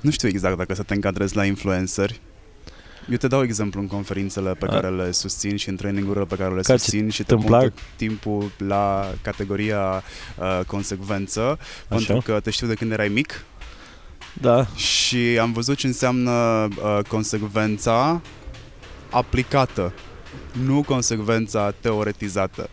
Nu știu exact dacă să te încadrezi la influenceri. Eu te dau exemplu în conferințele pe A. care le susțin și în trainingurile pe care le Ca ce susțin și te tâmplar? pun tot timpul la categoria uh, consecvență, pentru că te știu de când erai mic Da, și am văzut ce înseamnă uh, consecvența aplicată, nu consecvența teoretizată.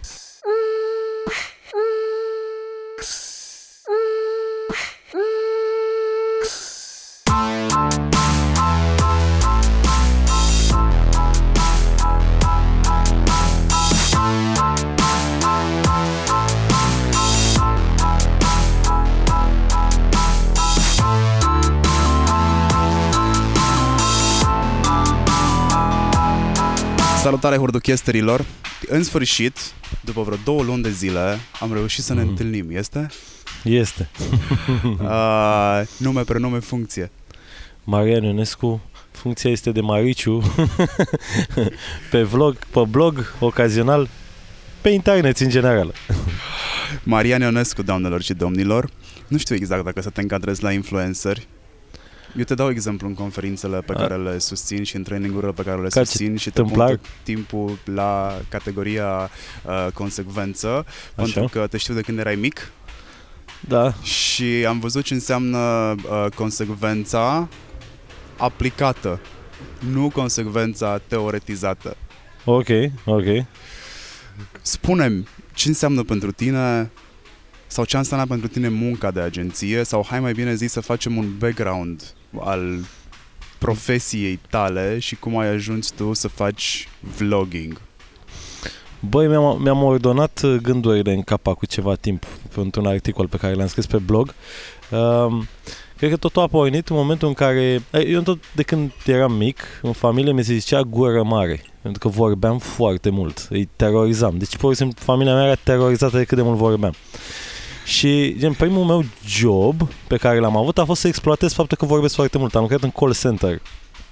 Salutare hurduchesterilor! În sfârșit, după vreo două luni de zile, am reușit să ne Mhm. întâlnim, este? este. Uh, nume, prenume, funcție. Marian Ionescu, funcția este de Mariciu, pe vlog, pe blog, ocazional, pe internet în general. Marian Ionescu, doamnelor și domnilor. Nu știu exact dacă să te încadrezi la influenceri. Eu te dau exemplu în conferințele pe A. care le susțin și în trainingurile pe care le Ca ce susțin și te pun tâmplar? tot timpul la categoria uh, consecvență, pentru că te știu de când erai mic Da, și am văzut ce înseamnă uh, consecvența aplicată, nu consecvența teoretizată. ok, ok. Spune-mi, ce înseamnă pentru tine sau ce a însemnat pentru tine munca de agenție sau hai mai bine zis să facem un background al profesiei tale și cum ai ajuns tu să faci vlogging. Băi, mi-am, mi-am ordonat uh, gândurile în cap cu ceva timp pentru un articol pe care l-am scris pe blog. Um, cred că totul a pornit în momentul în care... eh, Eu tot de când eram mic, în familie mi se zicea gură mare. Pentru că vorbeam foarte mult. Îi terorizam. Deci, pur și simplu, familia mea era terorizată de cât de mult vorbeam. Și, gen, primul meu job pe care l-am avut a fost să exploatez faptul că vorbesc foarte mult. Am lucrat în call center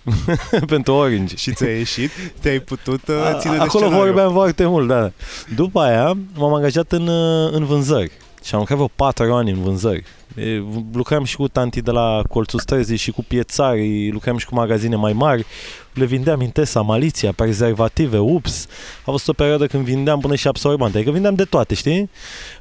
pentru Orange. Și ți-a ieșit? Te-ai putut uh, A- ține de Acolo scenariu. vorbeam foarte mult, da. După aia m-am angajat în, uh, în vânzări și am lucrat vreo patru ani în vânzări. E, v- lucram și cu tanti de la Colțul Străzii și cu piețari, lucram și cu magazine mai mari, le vindeam Intesa, Maliția, prezervative, ups. A fost o perioadă când vindeam până și absorbante, adică vindeam de toate, știi?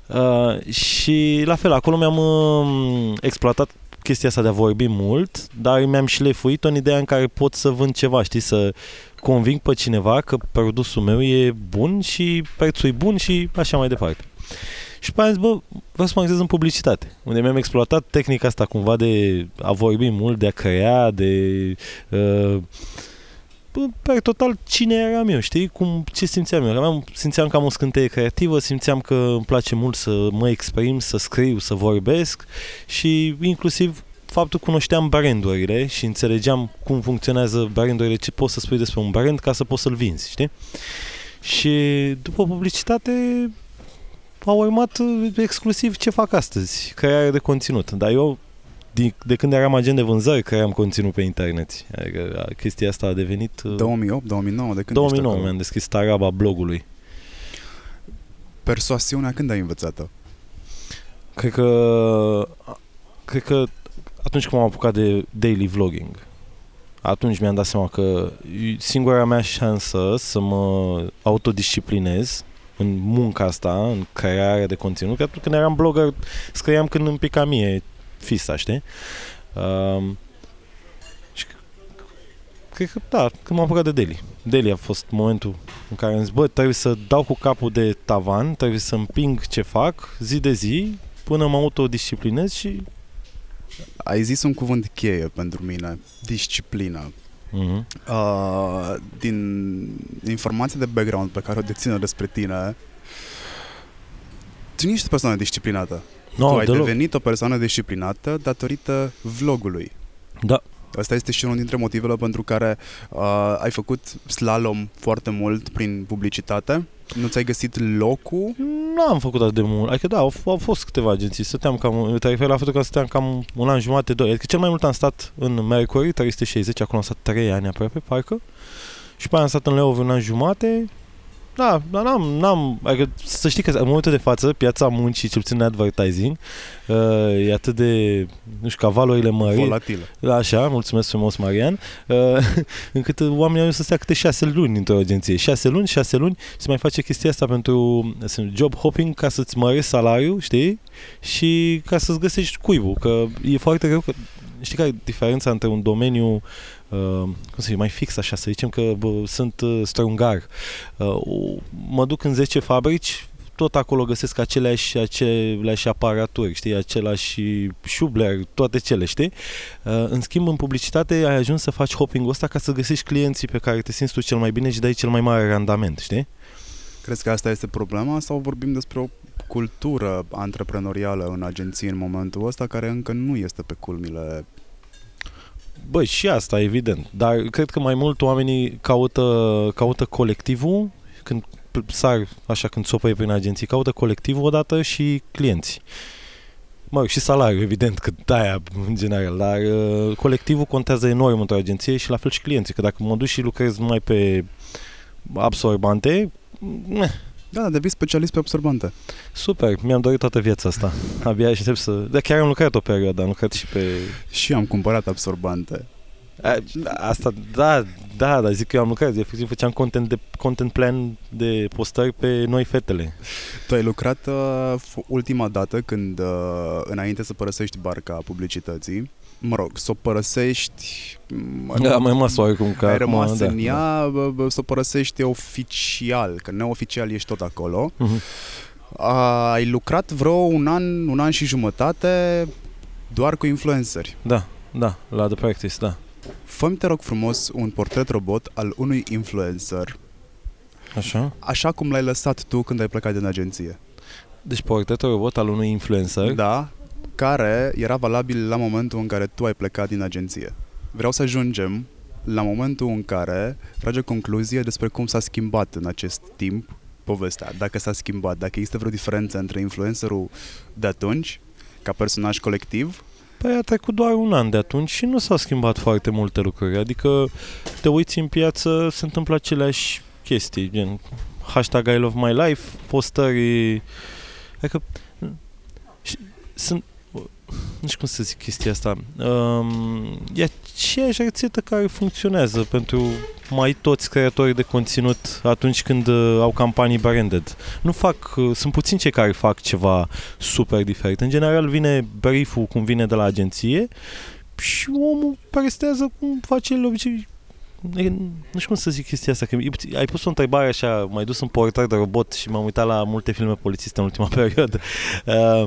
Uh, și la fel, acolo mi-am uh, exploatat chestia asta de a vorbi mult, dar mi-am șlefuit-o în ideea în care pot să vând ceva, știi, să conving pe cineva că produsul meu e bun și prețul e bun și așa mai departe. Și după aia am zis, bă, vreau să mă angajez în publicitate, unde mi-am exploatat tehnica asta cumva de a vorbi mult, de a crea, de... Uh, bă, pe total, cine eram eu, știi? Cum, ce simțeam eu? Aveam, simțeam că am o scânteie creativă, simțeam că îmi place mult să mă exprim, să scriu, să vorbesc și inclusiv faptul că cunoșteam brandurile și înțelegeam cum funcționează brandurile, ce poți să spui despre un brand ca să poți să-l vinzi, știi? Și după publicitate a urmat uh, exclusiv ce fac astăzi, creare de conținut. Dar eu, de, de când eram agent de vânzări, cream conținut pe internet. Adică a, chestia asta a devenit... uh, 2008, 2009, de când 2009 ești acolo? mi-am deschis taraba blogului. Persoasiunea când ai învățat-o? Cred că cred că atunci când m-am apucat de daily vlogging, atunci mi-am dat seama că singura mea șansă să mă autodisciplinez în munca asta, în crearea de conținut, că atunci când eram blogger scriam când îmi pica mie fista, știi? Um, și c- cred că, da, când m-am apucat de daily. Daily a fost momentul în care am zis, bă, trebuie să dau cu capul de tavan, trebuie să împing ce fac zi de zi, până mă autodisciplinez și... Ai zis un cuvânt cheie pentru mine, disciplină. Uh-huh. Uh, din informația de background pe care o dețin despre tine, tu nu ești o persoană disciplinată. No, tu ai deloc. devenit o persoană disciplinată datorită vlogului. Da. Asta este și unul dintre motivele pentru care uh, ai făcut slalom foarte mult prin publicitate. Nu ți-ai găsit locul? Nu am făcut atât de mult. Adică da, au, f- au fost câteva agenții. Stăteam cam, te referi la faptul că stăteam cam un an jumate, doi. Adică cel mai mult am stat în Mercury 360, acolo am stat 3 ani aproape, parcă. Și pe aia am stat în Leovi un an jumate Da, dar n-am, n-am, adică să știi că în momentul de față, piața muncii, cel puțin în advertising, uh, e atât de, nu știu, ca valorile mări. Volatilă. Așa, mulțumesc frumos, Marian. Uh, încât oamenii au să stea câte șase luni într-o agenție. Șase luni, șase luni și se mai face chestia asta pentru sunt job hopping ca să-ți mărești salariul, știi? Și ca să-ți găsești cuibul, că e foarte greu că știi care e diferența între un domeniu uh, cum să zic, mai fix așa, să zicem că bă, sunt uh, strungar. Uh, mă duc în 10 fabrici, tot acolo găsesc aceleași, aceleași aparaturi, știi, același șubler, toate cele, știi? Uh, în schimb, în publicitate ai ajuns să faci hopping-ul ăsta ca să găsești clienții pe care te simți tu cel mai bine și dai cel mai mare randament, știi? Crezi că asta este problema sau vorbim despre o cultură antreprenorială în agenție în momentul ăsta care încă nu este pe culmile Băi, și asta, evident. Dar cred că mai mult oamenii caută, caută colectivul când sar, așa, când sopăie prin agenții, caută colectivul odată și clienții. Mă rog, și salariul, evident, că aia în general, dar uh, colectivul contează enorm într-o agenție și la fel și clienții, că dacă mă duci și lucrez numai pe absorbante, ne, da, devii specialist pe absorbante. Super, mi-am dorit toată viața asta. Abia aștept să... Da, chiar am lucrat o perioadă, am lucrat și pe... Și am cumpărat absorbante. A, asta, da, da, dar zic că eu am lucrat, efectiv făceam content, de, content plan de postări pe noi fetele. Tu ai lucrat uh, ultima dată când, uh, înainte să părăsești barca publicității, mă rog, să o părăsești... Da, mai rămas oarecum că Ai rămas da, în ea, da. să o părăsești oficial, că neoficial ești tot acolo. Uh-huh. Ai lucrat vreo un an, un an și jumătate doar cu influenceri. Da, da, la The Practice, da. fă te rog frumos, un portret robot al unui influencer. Așa? Așa cum l-ai lăsat tu când ai plecat din agenție. Deci portretul robot al unui influencer? Da, care era valabil la momentul în care tu ai plecat din agenție. Vreau să ajungem la momentul în care trage concluzie despre cum s-a schimbat în acest timp povestea, dacă s-a schimbat, dacă există vreo diferență între influencerul de atunci, ca personaj colectiv, Păi a trecut doar un an de atunci și nu s-au schimbat foarte multe lucruri. Adică te uiți în piață, se întâmplă aceleași chestii, gen hashtag I love my life, postări... Adică sunt, nu știu cum să zic chestia asta, um, e aceeași rețetă care funcționează pentru mai toți creatorii de conținut atunci când uh, au campanii branded. Nu fac, uh, sunt puțini cei care fac ceva super diferit. În general vine brief-ul cum vine de la agenție și omul prestează cum face el obicei nu știu cum să zic chestia asta, că ai pus o întrebare așa, mai dus un portret de robot și m-am uitat la multe filme polițiste în ultima perioadă. Uh,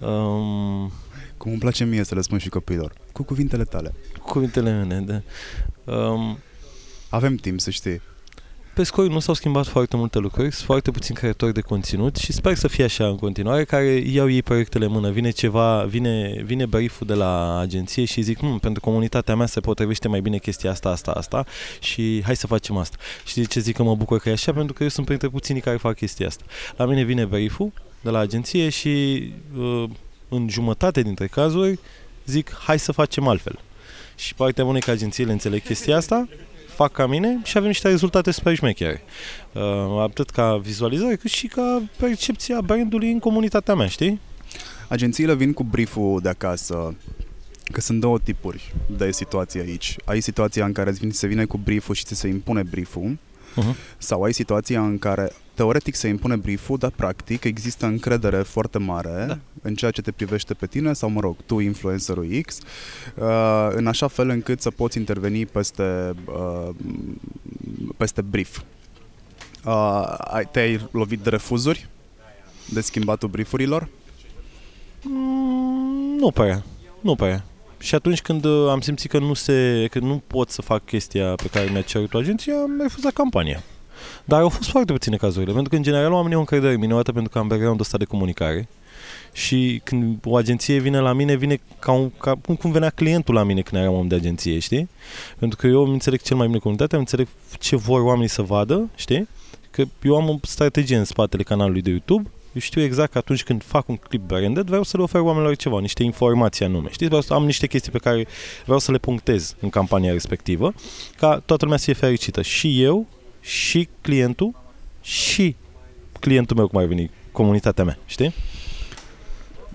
Um, Cum îmi place mie să le spun și copiilor. Cu cuvintele tale. Cu cuvintele mele, da. Um, Avem timp, să știi. Pe scurt, nu s-au schimbat foarte multe lucruri, sunt foarte puțini creatori de conținut și sper să fie așa în continuare, care iau ei proiectele în mână. Vine ceva, vine, vine brief de la agenție și zic, hm, pentru comunitatea mea se potrivește mai bine chestia asta, asta, asta și hai să facem asta. Și de ce zic că mă bucur că e așa? Pentru că eu sunt printre puținii care fac chestia asta. La mine vine brief de la agenție și uh, în jumătate dintre cazuri zic hai să facem altfel. Și partea bună e că agențiile înțeleg chestia asta, fac ca mine și avem niște rezultate super șmechere. Uh, atât ca vizualizare cât și ca percepția brandului în comunitatea mea, știi? Agențiile vin cu brieful de acasă Că sunt două tipuri de situații aici. Ai situația în care se vine cu brieful și ți se impune brieful uh-huh. sau ai situația în care teoretic se impune brieful, dar practic există încredere foarte mare da. în ceea ce te privește pe tine sau, mă rog, tu, influencerul X, uh, în așa fel încât să poți interveni peste, uh, peste brief. Uh, te-ai lovit de refuzuri? De schimbatul briefurilor? Mm, nu prea. Nu prea. Și atunci când uh, am simțit că nu, se, că nu pot să fac chestia pe care mi-a cerut agenția, am refuzat campania. Dar au fost foarte puține cazurile, pentru că în general oamenii au încredere în mine, o pentru că am background ăsta de comunicare și când o agenție vine la mine, vine ca, un, ca cum, cum venea clientul la mine când eram om de agenție, știi? Pentru că eu îmi înțeleg cel mai bine comunitatea, îmi înțeleg ce vor oamenii să vadă, știi? Că eu am o strategie în spatele canalului de YouTube eu știu exact că atunci când fac un clip branded, vreau să le ofer oamenilor ceva, niște informații anume. Știți, vreau să am niște chestii pe care vreau să le punctez în campania respectivă, ca toată lumea să fie fericită. Și eu și clientul și clientul meu, cum ar veni, comunitatea mea, știi?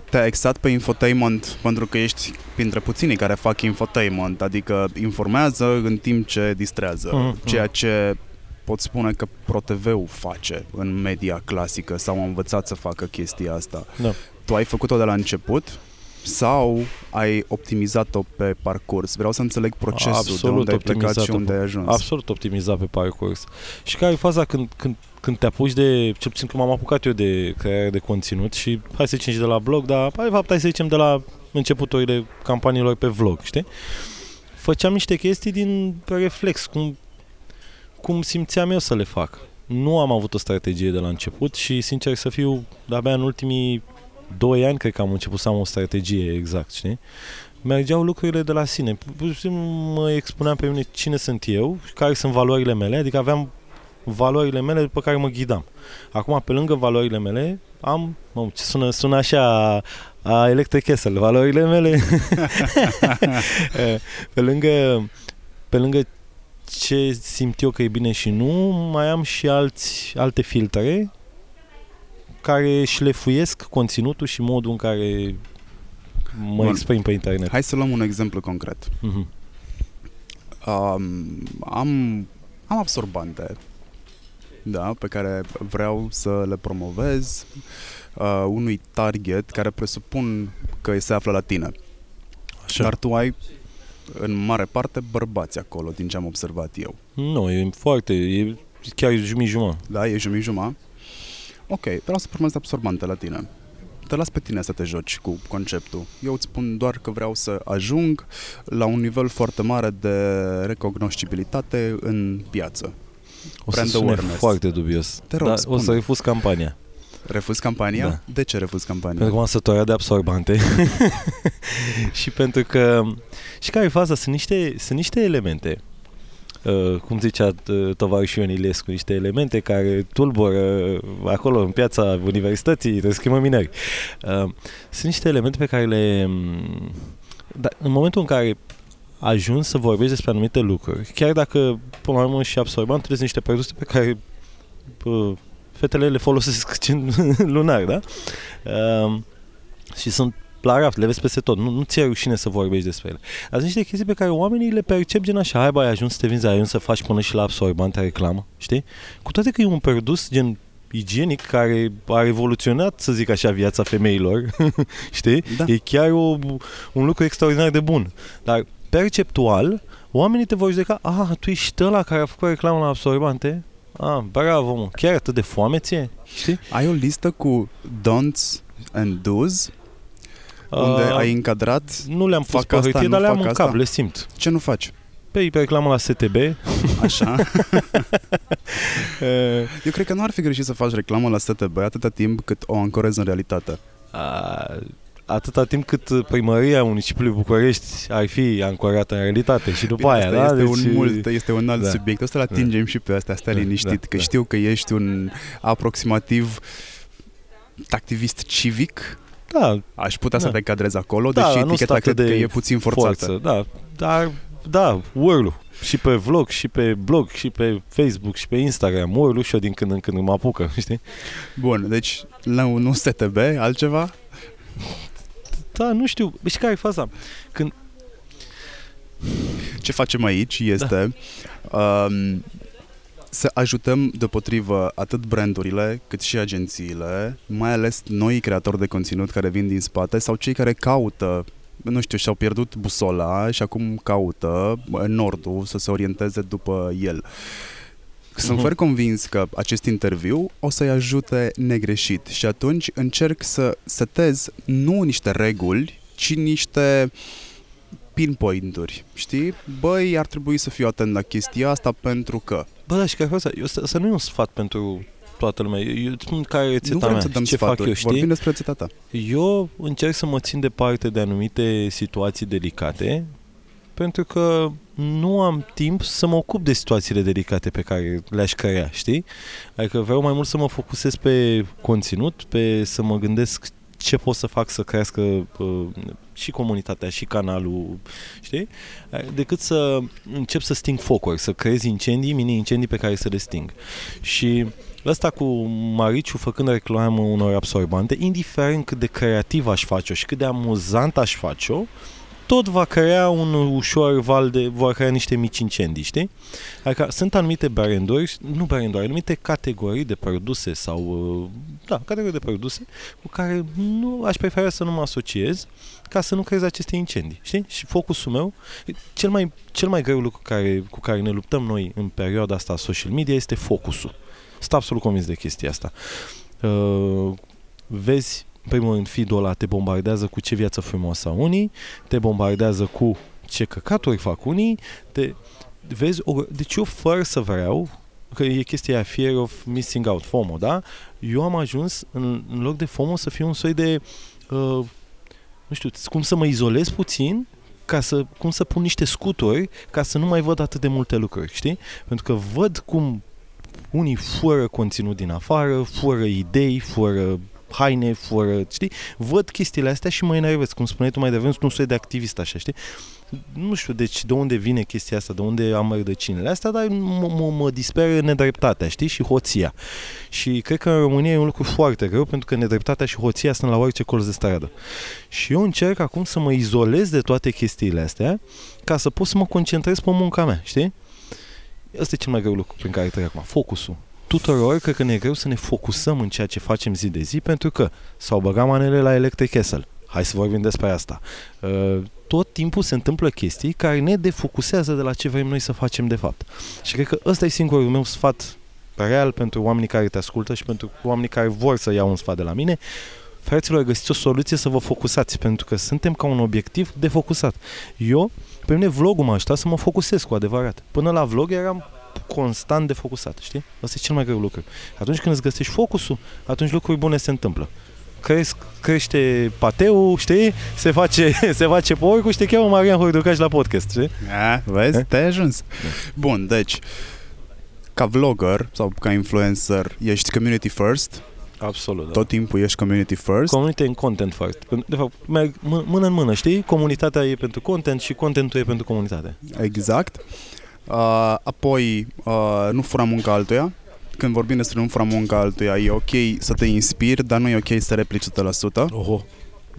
te-ai exat pe infotainment pentru că ești printre puținii care fac infotainment, adică informează în timp ce distrează, Mhm, ceea ce pot spune că ProTV-ul face în media clasică sau a învățat să facă chestia asta. Da. Tu ai făcut-o de la început sau ai optimizat-o pe parcurs? Vreau să înțeleg procesul, de Absolut unde ai plecat și optimizat-o unde ai ajuns. Absolut optimizat pe parcurs. Și care e faza când, când, când te apuci de, cel puțin când m-am apucat eu de creare de conținut și hai să zicem și de la blog, dar de fapt hai să zicem de la începuturile campaniilor pe vlog, știi? Făceam niște chestii din reflex, cum, cum simțeam eu să le fac. Nu am avut o strategie de la început și, sincer să fiu, de-abia în ultimii doi ani cred că am început să am o strategie exact, știi? mergeau lucrurile de la sine. Pur și simplu mă expuneam pe mine cine sunt eu, care sunt valorile mele, adică aveam valorile mele după care mă ghidam. Acum, pe lângă valorile mele, am, mă, ce sună, sună așa a Electric Castle, valorile mele. pe lângă pe lângă ce simt eu că e bine și nu, mai am și alți, alte filtre care șlefuiesc conținutul și modul în care mă Bun. exprim pe internet. Hai să luăm un exemplu concret. Mhm. Um, am, am absorbante da, pe care vreau să le promovez uh, unui target care presupun că se află la tine. Așa. Dar tu ai în mare parte bărbați acolo, din ce am observat eu. Nu, e foarte, e chiar jumii jumătate. Da, e jumătate jumătate. Ok, vreau să promovez absorbante la tine. Te las pe tine să te joci cu conceptul. Eu îți spun doar că vreau să ajung la un nivel foarte mare de recognoscibilitate în piață. O să Brand sune awareness. foarte dubios. Te rog, Dar o spune. să refuz campania. Refuz campania? Da. De ce refuz campania? Pentru că m-am săturat de absorbante. și pentru că... Și care e faza? Sunt niște, sunt niște elemente Uh, cum zicea uh, tovarășul Ion Ilescu, niște elemente care tulbură uh, acolo în piața universității, te schimbă mineri. Uh, sunt niște elemente pe care le... mm, Da, în momentul în care ajungi să vorbești despre anumite lucruri, chiar dacă, până la urmă, și absorbantele sunt niște produse pe care uh, fetele le folosesc lunar, da? Uh, și sunt la raft, le vezi peste tot. Nu, nu ți-e rușine să vorbești despre ele. Dar sunt niște chestii pe care oamenii le percep gen așa, hai bă, ai ajuns să te vinzi, ai ajuns să faci până și la absorbante reclamă, știi? Cu toate că e un produs gen igienic care a revoluționat, să zic așa, viața femeilor, știi? Da. E chiar o, un lucru extraordinar de bun. Dar perceptual, oamenii te vor judeca, ah, tu ești ăla care a făcut reclamă la absorbante? Ah, bravo, mă. Chiar atât de foame ție? Știi? Ai o listă cu don'ts and do's unde Ah, ai încadrat Nu le-am pus fac pe asta, hârtie, nu dar le am fac în asta? cap, le simt. ce nu faci. Pe reclamă la STB. Așa. Uh, Eu cred că nu ar fi greșit să faci reclamă la STB atâta timp cât o ancorezi în realitate. a, atâta timp cât primăria municipiului București ar fi ancorată în realitate și după Bine, aia, asta da? este, un mult, este un alt da. subiect. O să-l atingem și pe asta, stai Da, liniștit, da, că da. știu că ești un aproximativ activist civic. Da, Aș putea să Da. te cadrez acolo, Da, deși nu eticheta sunt cred atât că de e puțin forțată. forță, da, dar da, urlu și pe vlog, și pe blog, și pe Facebook, și pe Instagram, urlu și eu din când în când mă apucă, știi? Bun, deci la un STB, altceva? Da, nu știu, și care e faza? Când, Ce facem aici este da. um, să ajutăm deopotrivă atât brandurile cât și agențiile, mai ales noi creatori de conținut care vin din spate sau cei care caută nu știu, și-au pierdut busola și acum caută în nordul să se orienteze după el. Sunt Mhm. foarte convins că acest interviu o să-i ajute negreșit și atunci încerc să setez nu niște reguli, ci niște pinpoint-uri, știi? Băi, ar trebui să fiu atent la chestia asta pentru că... bă, da, și care e faza? Eu, să, să nu e un sfat pentru toată lumea. Eu, eu îți spun care e nu rețeta vrem mea, să dăm ce sfaturi, fac eu, știi? vorbim despre rețeta ta. Eu încerc să mă țin departe de anumite situații delicate pentru că nu am timp să mă ocup de situațiile delicate pe care le-aș crea, știi? Adică vreau mai mult să mă focusez pe conținut, pe să mă gândesc ce pot să fac să crească uh, și comunitatea și canalul, știi? Decât să încep să sting focuri, să creez incendii, mini-incendii pe care să le sting. Și ăsta cu Mariciu făcând reclamă unor absorbante, indiferent cât de creativ aș face-o și cât de amuzant aș face-o, tot va crea un ușor val de, va crea niște mici incendii, știi? Adică sunt anumite branduri, nu branduri, anumite categorii de produse sau, uh, da, categorii de produse cu care nu aș prefera să nu mă asociez ca să nu creez aceste incendii, știi? Și focusul meu, cel mai, cel mai greu lucru care, cu care ne luptăm noi în perioada asta a social media este focusul. Sunt absolut convins de chestia asta. Uh, vezi în primul rând, feed ăla te bombardează cu ce viață frumoasă unii, te bombardează cu ce căcaturi fac unii, te, vezi, o, deci eu fără să vreau, că e chestia fear of missing out, FOMO, da? Eu am ajuns, în, în loc de FOMO, să fiu un soi de, uh, nu știu, cum să mă izolez puțin, ca să, cum să pun niște scuturi ca să nu mai văd atât de multe lucruri, știi? Pentru că văd cum unii fură conținut din afară, fură idei, fură haine, fără, știi? Văd chestiile astea și mă enervez, cum spuneai tu mai devreme, sunt un soi de activist așa, știi? Nu știu, deci de unde vine chestia asta, de unde am rădăcinile astea, dar mă, mă, mă disperă nedreptatea, știi? Și hoția. Și cred că în România e un lucru foarte greu, pentru că nedreptatea și hoția sunt la orice colț de stradă. Și eu încerc acum să mă izolez de toate chestiile astea, ca să pot să mă concentrez pe munca mea, știi? Asta e cel mai greu lucru prin care trec acum, focusul tuturor cred că ne e greu să ne focusăm în ceea ce facem zi de zi pentru că s-au băgat manele la Electric Castle. Hai să vorbim despre asta. Uh, tot timpul se întâmplă chestii care ne defocusează de la ce vrem noi să facem de fapt. Și cred că ăsta e singurul meu sfat real pentru oamenii care te ascultă și pentru oamenii care vor să iau un sfat de la mine. Fraților, găsiți o soluție să vă focusați, pentru că suntem ca un obiectiv defocusat. Eu, pe mine vlogul m-a ajutat să mă focusez cu adevărat. Până la vlog eram constant de focusat, știi? Asta e cel mai greu lucru. Atunci când îți găsești focusul, atunci lucruri bune se întâmplă. Cresc, crește pateu, știi? Se face, se face porcul și te cheamă Marian Horducaș la podcast, știi? A, vezi, te ai ajuns. Bun, deci, ca vlogger sau ca influencer, ești community first, Absolut, da. tot timpul ești community first. Community în content first. De fapt, merg mână în mână, știi? Comunitatea e pentru content și contentul e pentru comunitate. Exact. Uh, apoi, uh, nu fura munca altuia. Când vorbim despre nu fura munca altuia, e ok să te inspiri, dar nu e ok să replici 100%. Oho.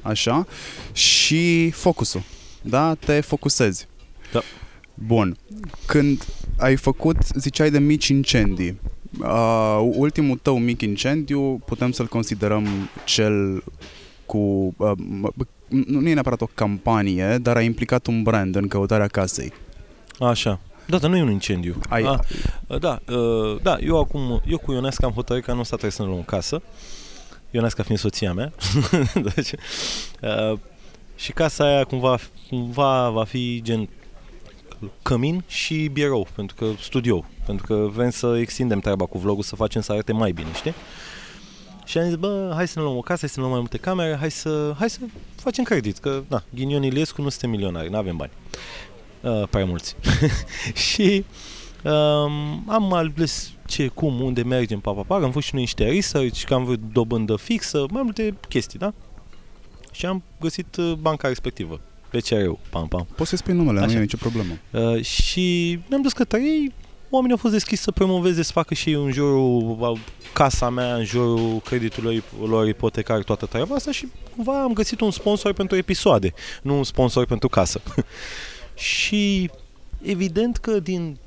Așa. Și focusul. Da? Te focusezi. Da. Bun. Când ai făcut, ziceai de mici incendii. Uh, ultimul tău mic incendiu putem să-l considerăm cel cu... Uh, nu e neapărat o campanie, dar a implicat un brand în căutarea casei. Așa. Da, dar nu e un incendiu. Ai... A, da, uh, da, eu acum, eu cu Ionesca am hotărât că nu sta trebuie să ne luăm casă. Ionesca fiind soția mea. deci, uh, și casa aia cumva, cumva va fi gen cămin și birou, pentru că studio, pentru că vrem să extindem treaba cu vlogul, să facem să arate mai bine, știi? Și am zis, bă, hai să ne luăm o casă, hai să ne luăm mai multe camere, hai să, hai să facem credit, că, da, Ghinion Iliescu nu suntem milionari, nu avem bani uh, prea mulți. și um, am ales ce, cum, unde mergem, pa, pa, pa, am făcut și noi niște research, că am vrut dobândă fixă, mai multe chestii, da? Și am găsit uh, banca respectivă, BCR-ul, pam, pam. Poți să spui numele, Așa. nu e nicio problemă. Uh, și ne-am dus către ei, oamenii au fost deschiși să promoveze, să facă și în jurul casa mea, în jurul creditului lor ipotecar, toată treaba asta și cumva am găsit un sponsor pentru episoade, nu un sponsor pentru casă. Și evident că din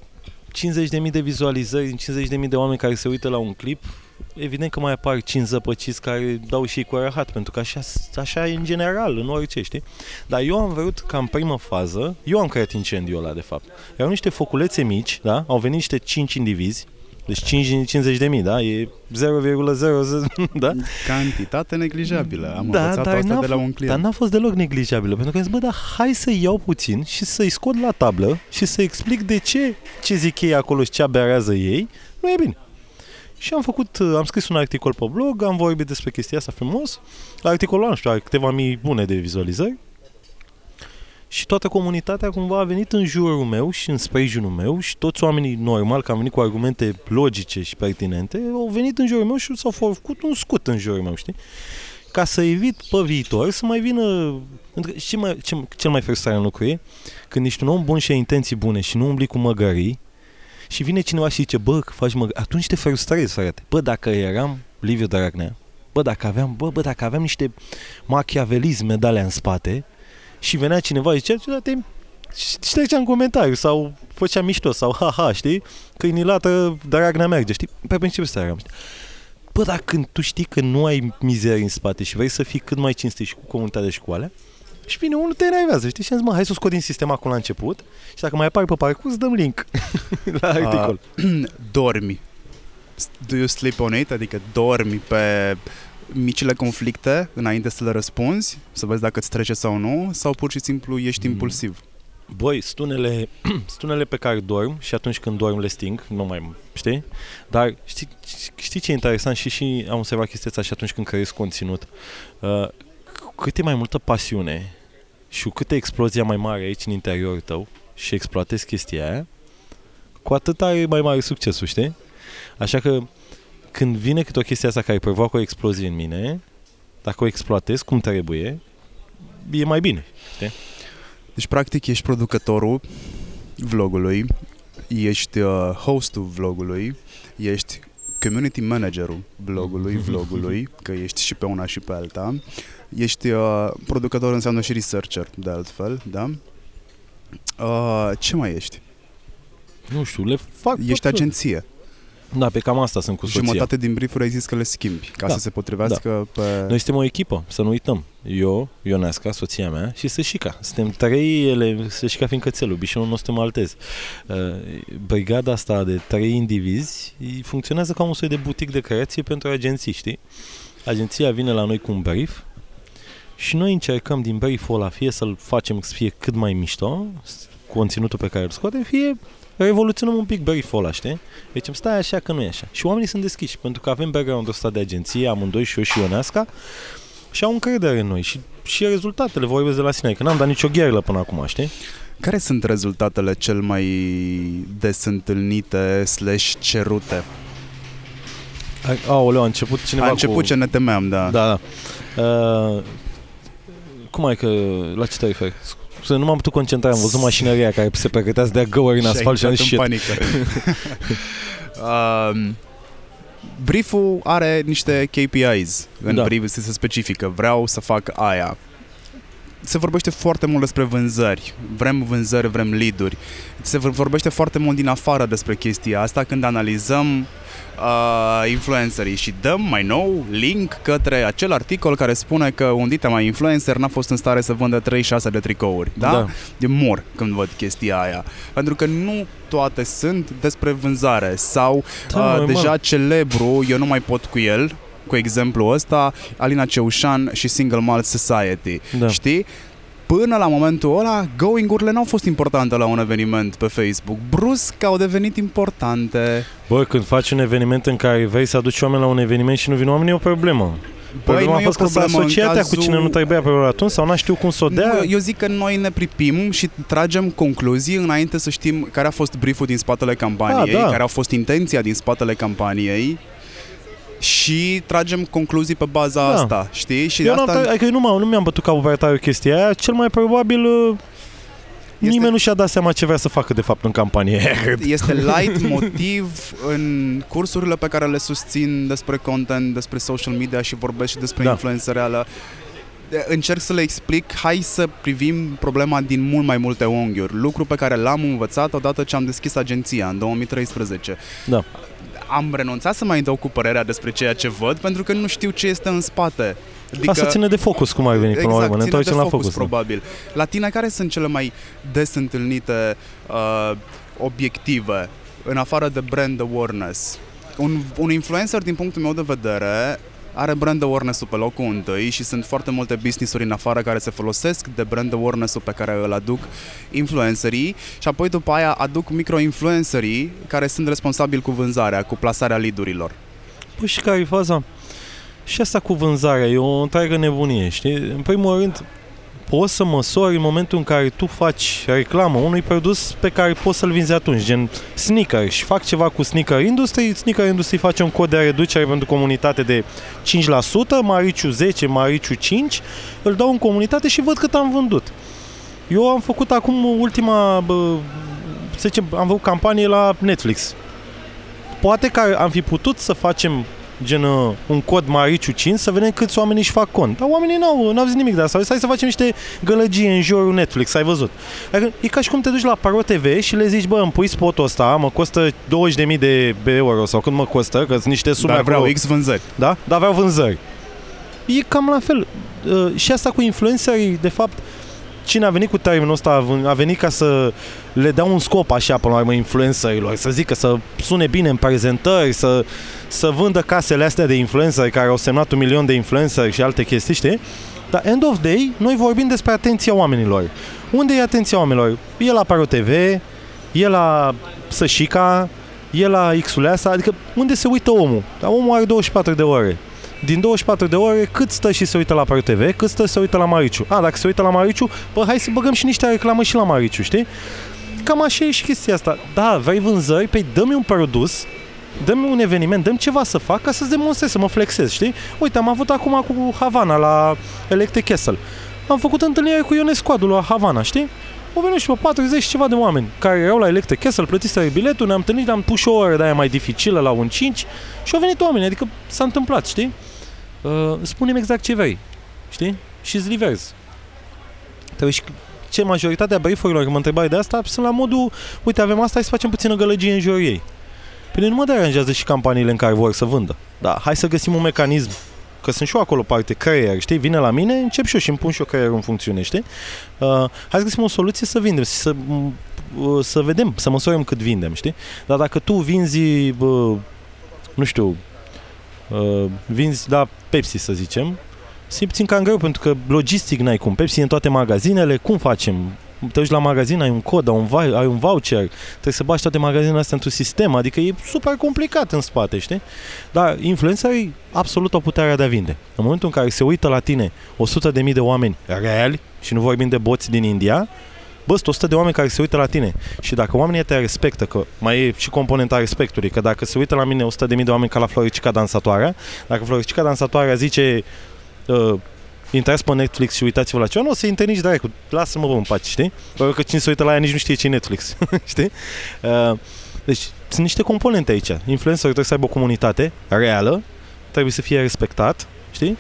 50.000 de vizualizări, din 50.000 de oameni care se uită la un clip, evident că mai apar 5 zăpăciți care dau și cu arahat, pentru că așa, așa e în general, în orice, știi? Dar eu am vrut ca în primă fază, eu am creat incendiul ăla, de fapt. Erau niște foculețe mici, da? Au venit niște 5 indivizi, deci 5 din 50 de mii, da? E 0,0, da? Cantitate neglijabilă. Am da, învățat dar asta de la un client. Dar n-a fost deloc neglijabilă, pentru că am zis, bă, dar hai să iau puțin și să-i scot la tablă și să explic de ce ce zic ei acolo și ce aberează ei, nu e bine. Și am făcut, am scris un articol pe blog, am vorbit despre chestia asta frumos. Articolul, nu știu, are câteva mii bune de vizualizări și toată comunitatea cumva a venit în jurul meu și în sprijinul meu și toți oamenii normal, că am venit cu argumente logice și pertinente, au venit în jurul meu și s-au făcut un scut în jurul meu, știi? ca să evit pe viitor să mai vină... Ce mai, ce, cel mai frustrant lucru e? Când ești un om bun și ai intenții bune și nu umbli cu măgării și vine cineva și zice, bă, că faci măgării, atunci te frustrezi, frate. Bă, dacă eram Liviu Dragnea, bă, dacă aveam, bă, bă, dacă aveam niște machiavelisme de alea în spate și venea cineva și zicea, da, te ștergea în comentariu sau făcea mișto sau ha-ha, știi? Câinilată Dragnea merge, știi? Pe principiu să știi? Bă, dar când tu știi că nu ai mizerii în spate și vrei să fii cât mai cinstit și cu comunitatea și cu alea, și vine unul te enervează, știi? Și mă, hai să o scot din sistem acum la început și dacă mai apare pe parcurs, dăm link la articol. Uh, dormi. Do you sleep on it? Adică dormi pe micile conflicte înainte să le răspunzi, să vezi dacă îți trece sau nu, sau pur și simplu ești mm. impulsiv? Băi, stunele, stunele pe care dorm și atunci când dorm le sting, nu mai, știi? Dar știi, știi ce e interesant și și am observat chestia asta și atunci când creezi conținut. Uh, cât e mai multă pasiune și cu câtă explozia mai mare aici în interiorul tău și exploatezi chestia aia, cu atât are mai mare succesul, știi? Așa că când vine câte o chestie asta care provoacă o explozie în mine, dacă o exploatez cum trebuie, e mai bine, știi? Deci, practic, ești producătorul vlogului, ești uh, hostul vlogului, ești community managerul blogului, vlogului, că ești și pe una și pe alta. Ești uh, producător înseamnă și researcher, de altfel, da? Uh, ce mai ești? Nu știu, le fac Ești agenție. Da, pe cam asta sunt cu soția. Jumătate din briefuri ai zis că le schimbi, ca da, să se potrivească da. pe... Noi suntem o echipă, să nu uităm. Eu, Ionesca, soția mea și Sășica. Suntem trei, ele, Sășica fiind cățelul, bișonul nostru maltez. Uh, brigada asta de trei indivizi funcționează ca un soi de butic de creație pentru agenții, știi? Agenția vine la noi cu un brief și noi încercăm din brief-ul ăla fie să-l facem să fie cât mai mișto, conținutul pe care îl scoatem, fie revoluționăm un pic brief-ul ăla, știi? Deci stai așa că nu e așa. Și oamenii sunt deschiși, pentru că avem background-ul ăsta de agenție, amândoi și eu și Ionesca, și au încredere în noi și, și rezultatele vorbesc de la sine, că n-am dat nicio gherlă până acum, știi? Care sunt rezultatele cel mai des întâlnite slash cerute? Aoleu, a început cineva A început cu... ce ne temeam, da. Da, da. Uh, cum ai că... La ce te referi? Să nu m-am putut concentra, am văzut mașinăria care se pregătea să dea găuri în asfalt și am zis panică. uh, brieful are niște KPIs în da. brief, se specifică. Vreau să fac aia. Se vorbește foarte mult despre vânzări. Vrem vânzări, vrem lead-uri. Se vorbește foarte mult din afară despre chestia asta când analizăm uh, influencerii și dăm mai nou link către acel articol care spune că un dita mai influencer n-a fost în stare să vândă 36 de tricouri. Da? da. De mor când văd chestia aia. Pentru că nu toate sunt despre vânzare sau da, uh, deja celebru, eu nu mai pot cu el, cu exemplu ăsta, Alina Ceușan și Single Malt Society. Da. Știi? Până la momentul ăla, going-urile n-au fost importante la un eveniment pe Facebook. Brusc au devenit importante. Bă, când faci un eveniment în care vrei să aduci oameni la un eveniment și nu vin oameni, e o problemă. Problema a fost că s-a asociat cazul... cu cine nu trebuia pe atunci sau n-a știu cum să o dea? Nu, eu zic că noi ne pripim și tragem concluzii înainte să știm care a fost brieful din spatele campaniei, a, ah, da. care a fost intenția din spatele campaniei și tragem concluzii pe baza da. asta, știi? Și Eu asta... N-am, adică nu, m- nu mi-am bătut capul pe tare chestia aia, cel mai probabil uh, este... nimeni nu și-a dat seama ce vrea să facă de fapt în campanie. Este light motiv în cursurile pe care le susțin despre content, despre social media și vorbesc și despre da. influență reală încerc să le explic, hai să privim problema din mult mai multe unghiuri. Lucru pe care l-am învățat odată ce am deschis agenția în 2013. Da am renunțat să mai dau cu părerea despre ceea ce văd pentru că nu știu ce este în spate. Adică, Asta ține de focus, cum ai venit exact, până la urmă. Ne la focus, probabil. La tine, care sunt cele mai des întâlnite uh, obiective, în afară de brand awareness? Un, un influencer, din punctul meu de vedere, are brand awareness-ul pe locul întâi și sunt foarte multe business-uri în afară care se folosesc de brand awareness-ul pe care îl aduc influencerii și apoi după aia aduc micro-influencerii care sunt responsabili cu vânzarea, cu plasarea lead-urilor. Păi și care e faza? Și asta cu vânzarea e o întreagă nebunie, știi? În primul rând, poți să măsori în momentul în care tu faci reclamă unui produs pe care poți să-l vinzi atunci, gen sneaker și fac ceva cu sneaker industry, sneaker industry face un cod de reducere pentru comunitate de 5%, Mariciu 10, Mariciu 5, îl dau în comunitate și văd cât am vândut. Eu am făcut acum ultima, bă, să zicem, am făcut campanie la Netflix. Poate că am fi putut să facem gen uh, un cod Mariciu 5 să vedem câți oameni își fac cont. Dar oamenii n-au, n-au zis nimic de asta. Hai să facem niște gălăgie în jurul Netflix, ai văzut. Adică, e ca și cum te duci la Paro TV și le zici, bă, îmi pui spotul ăsta, mă costă 20.000 de euro sau cât mă costă, că sunt niște sume Dar vreau acolo. X vânzări. Da? Dar aveau vânzări. E cam la fel. Uh, și asta cu influencerii, de fapt, cine a venit cu termenul ăsta a ven- a venit ca să le dea un scop așa până la urmă influencerilor, să zică să sune bine în prezentări, să, să vândă casele astea de influenceri care au semnat un milion de influenceri și alte chestii, știi? Dar end of day, noi vorbim despre atenția oamenilor. Unde e atenția oamenilor? E la Paro TV, e la Sășica, e la Xuleasa, adică unde se uită omul? Dar omul are 24 de ore. Din 24 de ore, cât stă și se uită la Paro TV, cât stă și se uită la Mariciu. A, dacă se uită la Mariciu, bă, hai să băgăm și niște reclamă și la Mariciu, știi? Cam așa e și chestia asta. Da, vrei vânzări? Păi dă-mi un produs, dă-mi un eveniment, dă-mi ceva să fac ca să-ți demonstrez, să mă flexez, știi? Uite, am avut acum cu Havana la Electric Castle. Am făcut întâlnire cu Ionescu Adu la Havana, știi? Au venit și pe 40 și ceva de oameni care erau la Electric Castle, plătiseră biletul, ne-am întâlnit, ne-am pus și o oră de aia mai dificilă la un 5 și au venit oameni, adică s-a întâmplat, știi? Uh, spune exact ce vrei, știi? Și îți livrezi. Trebuie și ce majoritatea brief-urilor, că mă întrebai de asta, sunt la modul, uite, avem asta, hai să facem puțină gălăgie în jurul ei. Păi nu mă deranjează și campaniile în care vor să vândă. Da, hai să găsim un mecanism. Că sunt și eu acolo parte creier, știi? Vine la mine, încep și eu și îmi pun și eu creierul în funcțiune, știi? Uh, hai să găsim o soluție să vindem, și să, uh, să vedem, să măsurăm cât vindem, știi? Dar dacă tu vinzi, uh, nu știu, uh, vinzi, da, Pepsi să zicem, se puțin cam greu pentru că logistic n-ai cum. Pepsi e în toate magazinele, cum facem? Te duci la magazin, ai un cod, ai un, vai- ai un voucher, trebuie să bagi toate magazinele astea într-un sistem, adică e super complicat în spate, știi? Dar influencerii absolut o puterea de a vinde. În momentul în care se uită la tine 100.000 de oameni reali, și nu vorbim de boți din India, bă, sunt 100 de oameni care se uită la tine și dacă oamenii te respectă, că mai e și componenta respectului, că dacă se uită la mine 100.000 de oameni ca la Floricica Dansatoarea, dacă Floricica Dansatoarea zice uh, intrați pe Netflix și uitați-vă la ceva, nu o să intre nici dracu, lasă-mă bă în pace, știi? Pentru că cine se uită la ea nici nu știe ce e Netflix, știi? Uh, deci sunt niște componente aici. Influencerul trebuie să aibă o comunitate reală, trebuie să fie respectat, știi?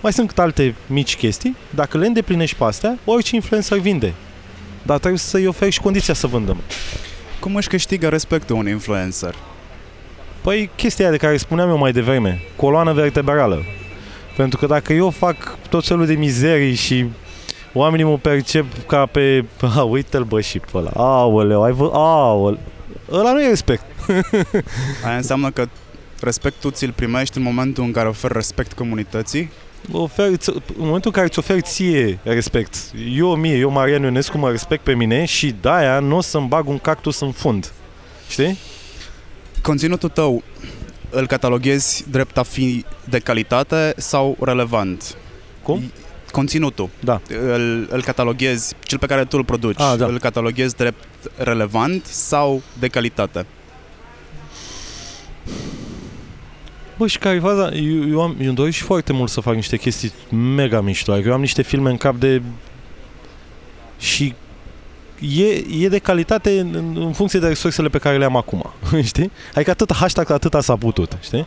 Mai sunt câte alte mici chestii, dacă le îndeplinești pe astea, orice influencer vinde. Dar trebuie să-i oferi și condiția să vândă. Cum își câștigă respectul un influencer? Păi chestia aia de care spuneam eu mai devreme, coloană vertebrală. Pentru că dacă eu fac tot felul de mizerii și oamenii mă percep ca pe... A, uite-l bă și pe ăla. Aoleu, ai vă... Aoleu. Ăla nu e respect. Aia înseamnă că respectul ți-l primești în momentul în care oferi respect comunității? Oferi, în momentul în care îți oferi ție respect, eu mie, eu Marian Ionescu mă respect pe mine și de-aia nu o să-mi bag un cactus în fund. Știi? Conținutul tău îl cataloghezi drept a fi de calitate sau relevant? Cum? Conținutul. Da. Îl, îl cataloghezi, cel pe care tu îl produci, Ah, da. îl cataloghezi drept relevant sau de calitate? Bă, și care e faza? Eu, eu, am, eu îmi doresc și foarte mult să fac niște chestii mega mișto. Adică eu am niște filme în cap de... Și e, e de calitate în, în funcție de resursele pe care le am acum, știi? Adică atât hashtag, atâta s-a putut, știi?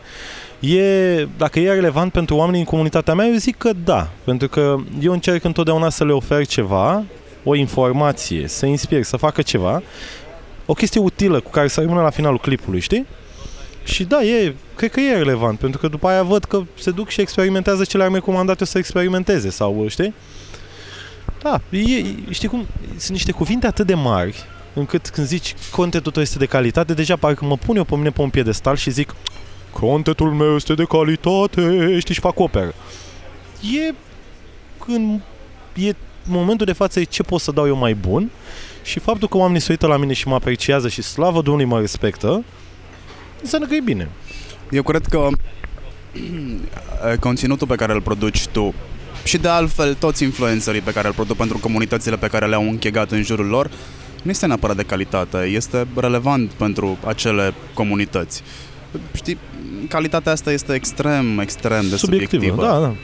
E, dacă e relevant pentru oamenii în comunitatea mea, eu zic că da. Pentru că eu încerc întotdeauna să le ofer ceva, o informație, să inspir, să facă ceva, o chestie utilă cu care să rămână la finalul clipului, știi? Și da, e, cred că e relevant, pentru că după aia văd că se duc și experimentează ce le-am recomandat eu să experimenteze, sau știi? Da, e, știi cum, sunt niște cuvinte atât de mari, încât când zici contentul tău este de calitate, deja parcă mă pun eu pe mine pe un piedestal și zic contentul meu este de calitate, știi, și fac operă. E când e momentul de față e ce pot să dau eu mai bun și faptul că oamenii se uită la mine și mă apreciază și slavă Domnului mă respectă, înseamnă că e bine. Eu cred că conținutul pe care îl produci tu și de altfel toți influencerii pe care îl produc pentru comunitățile pe care le-au închegat în jurul lor nu este neapărat de calitate, este relevant pentru acele comunități. Știi, calitatea asta este extrem, extrem de Subiectivă, subiectivă. da, da.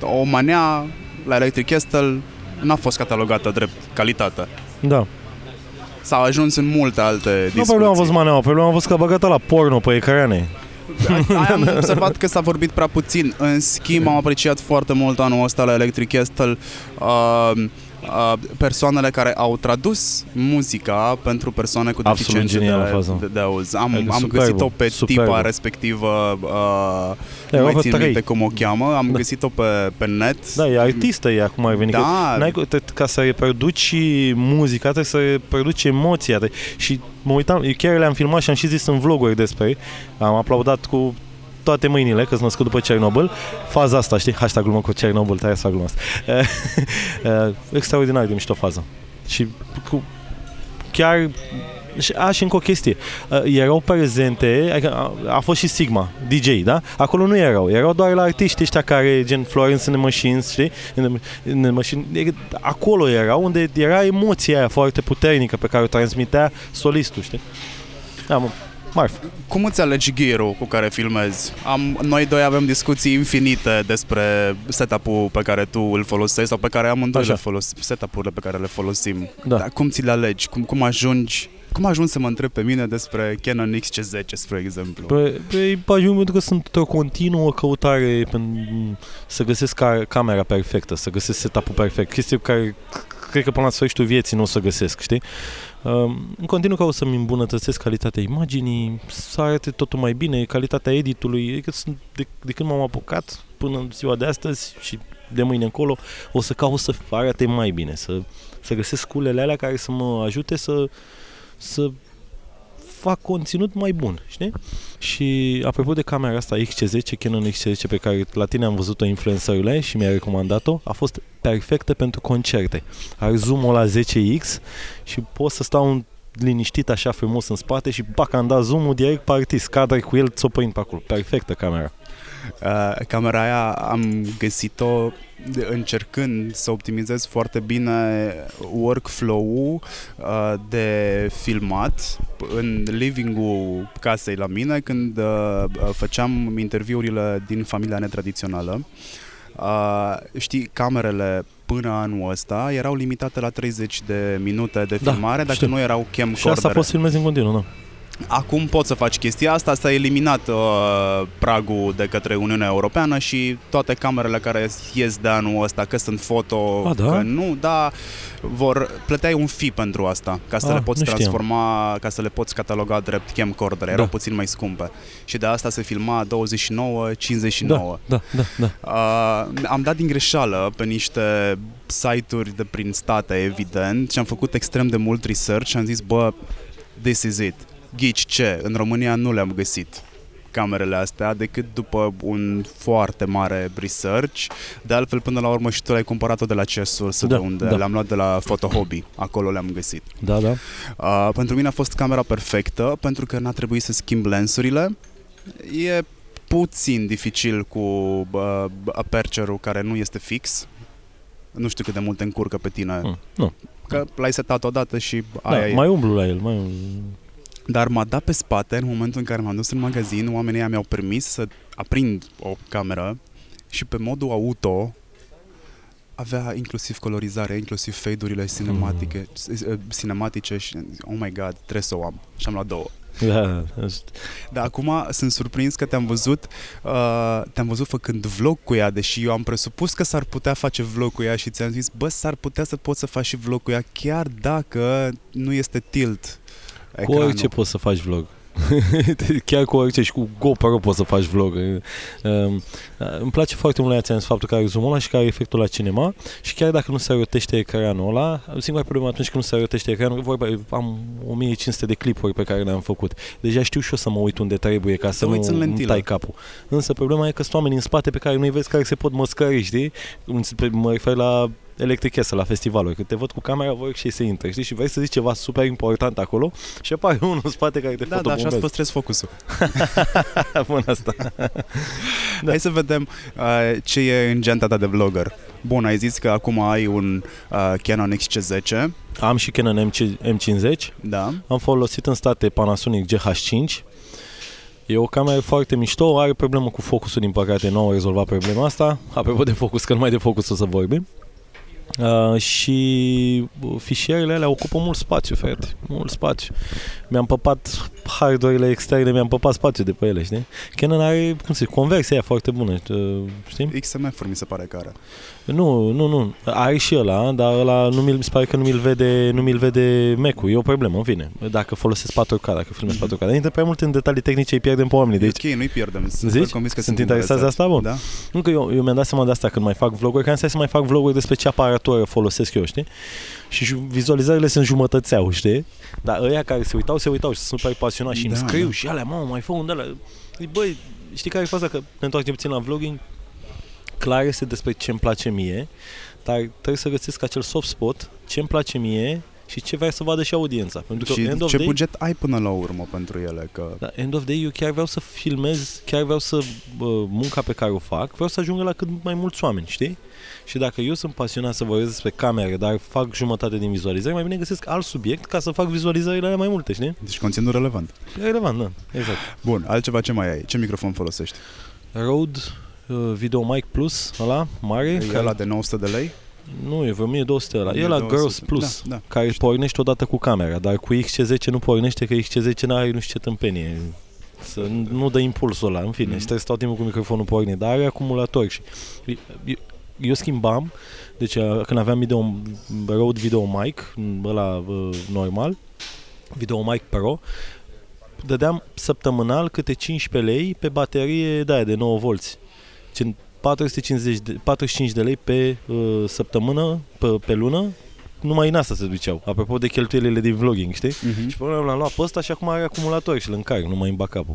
da? O manea la Electric Castle n-a fost catalogată drept calitate. Da. S-a ajuns în multe alte Nu discuții. problema a fost maneaua, problema a fost că a băgat la porno pe ecrane. Aia am observat că s-a vorbit prea puțin. În schimb, am apreciat foarte mult anul ăsta la Electric Castle uh, uh, persoanele care au tradus muzica pentru persoane cu Absolut deficiențe genială de, fază. de, de auz. Am, Adică am superbă, găsit-o pe superbă. tipa respectivă, uh, Da, nu mai erau țin trei. minte cum o cheamă, am Da. găsit-o pe, pe net. Da, e artistă e acum ar veni. că Da. N-ai, cu- te- ca să reproduci muzica, trebuie să reproduci emoția. Te- Și mă uitam, eu chiar le-am filmat și am și zis în vloguri despre ei. Am aplaudat cu toate mâinile, că sunt născut după Cernobâl. Faza asta, știi? Hashtag glumă cu Cernobâl, tare să fac gluma asta. Uh, Extraordinar de mișto fază. Și cu, chiar și, a, și încă o chestie. Uh, erau prezente, adică a, a fost și Sigma, DJ, da? Acolo nu erau, erau doar la artiști ăștia care, gen Florence and the Machines, știi? In the, in the machine, e- acolo erau unde era emoția aia foarte puternică pe care o transmitea solistul, știi? Da, mă, marfă. Cum îți alegi gear cu care filmezi? Am, noi doi avem discuții infinite despre setup-ul pe care tu îl folosești sau pe care amândoi Așa. le folosim, setup-urile pe care le folosim. Da. Dar cum ți le alegi? Cum, cum ajungi? Cum ajungi să mă întreb pe mine despre Canon XC10, spre exemplu? Pe, pe pagini pentru că sunt într-o continuă căutare pen- să găsesc ca, camera perfectă, să găsesc setup-ul perfect. Chestii pe care cred că până la sfârșitul vieții nu o să găsesc, știi? Um, în continuu caut să-mi îmbunătățesc calitatea imaginii, să arate totul mai bine, calitatea editului, adică sunt de, de când m-am apucat până în ziua de astăzi și de mâine încolo o să caut să arate mai bine, să, să găsesc sculele alea care să mă ajute să, să fac conținut mai bun, știi? Și apropo de camera asta XC10, Canon XC10 pe care la tine am văzut-o influencerule și mi-a recomandat-o, a fost perfectă pentru concerte. Are zoom-ul la 10x și pot să stau în liniștit așa frumos în spate și pac, am dat zoom-ul direct pe artist, cadre cu el, ți-o prind pe acolo. Perfectă camera. Uh, camera aia am găsit-o de- încercând să optimizez foarte bine workflow-ul uh, de filmat în living-ul casei la mine când uh, uh, făceam interviurile din familia netradițională. Uh, știi, camerele până anul ăsta erau limitate la 30 de minute de Da, filmare dacă știu. nu erau Și asta camcordere. poți să filmezi în continuu, da. Acum poți să faci chestia asta, s-a eliminat uh, pragul de către Uniunea Europeană și toate camerele care ies de anul ăsta, că sunt foto, A, da? că nu, da, vor, plăteai un fee pentru asta, ca să Ah, le poți nu știam. transforma, ca să le poți cataloga drept camcorder, erau Da. puțin mai scumpe. Și de asta se filma 29, 59. Da, da, da, da. Uh, am dat din greșeală pe niște site-uri de prin state, evident, și am făcut extrem de mult research și am zis, bă, this is it. Ghici ce? În România nu le-am găsit camerele astea decât după un foarte mare research. De altfel, până la urmă și tu l-ai cumpărat-o de la ce sursă, Da, de unde da. le-am luat de la Photo Hobby. Acolo le-am găsit. Da, da. Uh, pentru mine a fost camera perfectă pentru că n-a trebuit să schimb lensurile. E puțin dificil cu uh, aperture-ul care nu este fix. Nu știu cât de mult te încurcă pe tine. Mm, nu. Că l-ai setat odată și Da, aia e. mai umblu la el, mai umblu. Dar m-a dat pe spate în momentul în care m-am dus în magazin, oamenii ăia mi-au permis să aprind o cameră și pe modul auto avea inclusiv colorizare, inclusiv fade-urile cinematice, mm. cinematice și oh my god, trebuie să o am. Și am luat două. Da, Dar acum sunt surprins că te-am văzut uh, te-am văzut făcând vlog cu ea, deși eu am presupus că s-ar putea face vlog cu ea și ți-am zis, bă, s-ar putea să poți să faci și vlog cu ea, chiar dacă nu este tilt Cu ecranul. orice poți să faci vlog. Chiar cu orice și cu GoPro poți să faci vlog. Um, Îmi place foarte mult la ea, ți-am zis, faptul că are zoom ăla și că are efectul la cinema și chiar dacă nu se rotește ecranul ăla, singura problemă atunci când nu se rotește ecranul, vorba, am 1500 de clipuri pe care le-am făcut. Deja știu și eu să mă uit unde trebuie ca să, Să uiți nu în îmi lentilă. tai capul. Însă problema e că sunt oameni în spate pe care nu-i vezi care se pot măscări, știi? Mă refer la Electric Castle la festivaluri, când te văd cu camera work și se intră, știi? Și vrei să zici ceva super important acolo și apare unul în spate care te Da, da, așa fotobombează. îți păstrezi focusul. Bun asta. Da. Hai să vedem uh, ce e în genta ta de vlogger. Bun, ai zis că acum ai un uh, Canon XC10, Am și Canon MC, M50, da? am folosit în state Panasonic GH5. E o cameră foarte mișto, are problemă cu focusul, din păcate nu au rezolvat problema asta. Apropo de focus, că numai de focus o să vorbim. Uh, și uh, fișierele alea ocupă mult spațiu, frate, mult spațiu. Mi-am păpat hardware-ile externe, mi-am păpat spațiu de pe ele, știi? Canon are, cum să zic, conversia aia foarte bună, uh, știi? XMF-uri mi se pare că are. Nu, nu, nu. Are și ăla, dar ăla nu mi se pare că nu mi-l vede, nu mi-l vede Mac-ul. E o problemă, în fine. Dacă folosesc 4K, dacă filmez 4K. Dar intră prea mult în detalii tehnice, îi pierdem pe oamenii. Deci, Deci, ok, nu-i pierdem. Sunt Zici? super convins că Sunt interesați de asta? Bun. Da? încă eu, eu mi-am dat seama de asta când mai fac vloguri, că am stai să mai fac vloguri despre ce aparatură folosesc eu, știi? Și ju- vizualizările sunt jumătățeau, știi? Dar ăia care se uitau, se uitau și sunt super pasionați și îmi Da, scriu da. și alea, mamă, mai fă un de la... Zic, Băi, știi care e faza? Că ne întoarcem puțin la vlogging, clar este despre ce îmi place mie, dar trebuie să găsesc acel soft spot, ce îmi place mie și ce vrea să vadă și audiența. Pentru că Și end of ce day, buget ai până la urmă pentru ele? Că... da, end of day, eu chiar vreau să filmez, chiar vreau să bă, munca pe care o fac, vreau să ajungă la cât mai mulți oameni, știi? Și dacă eu sunt pasionat să vorbesc despre camere, dar fac jumătate din vizualizări, mai bine găsesc alt subiect ca să fac vizualizările alea mai multe, știi? Deci conținut relevant. E relevant, da, exact. Bun, altceva ce mai ai? Ce microfon folosești? Rode uh, Video Mic Plus, ăla, mare, E care, ăla de 900 de lei? nu, e vreo 1200 ăla, e la 1200. Girls Plus, Da, da. care pornește odată cu camera, dar cu XC10 nu pornește, că XC10 n-are nu știu ce tâmpenie. Să nu dă impulsul ăla, în fine, Mhm. și trebuie să stau timpul cu microfonul pornit, dar are acumulator și eu, eu schimbam, deci uh, când aveam video, Rode Video Mic, ăla uh, normal, Video Mic Pro, dădeam săptămânal câte 15 lei pe baterie de aia de 9 volți. Gen 450 de, 45 de lei pe uh, săptămână, pe, pe lună, numai în asta se duceau. Apropo de cheltuielile din vlogging, știi? Mhm. Și pe urmă l-am luat pe ăsta și acum are acumulator și îl încarc, nu mai în backup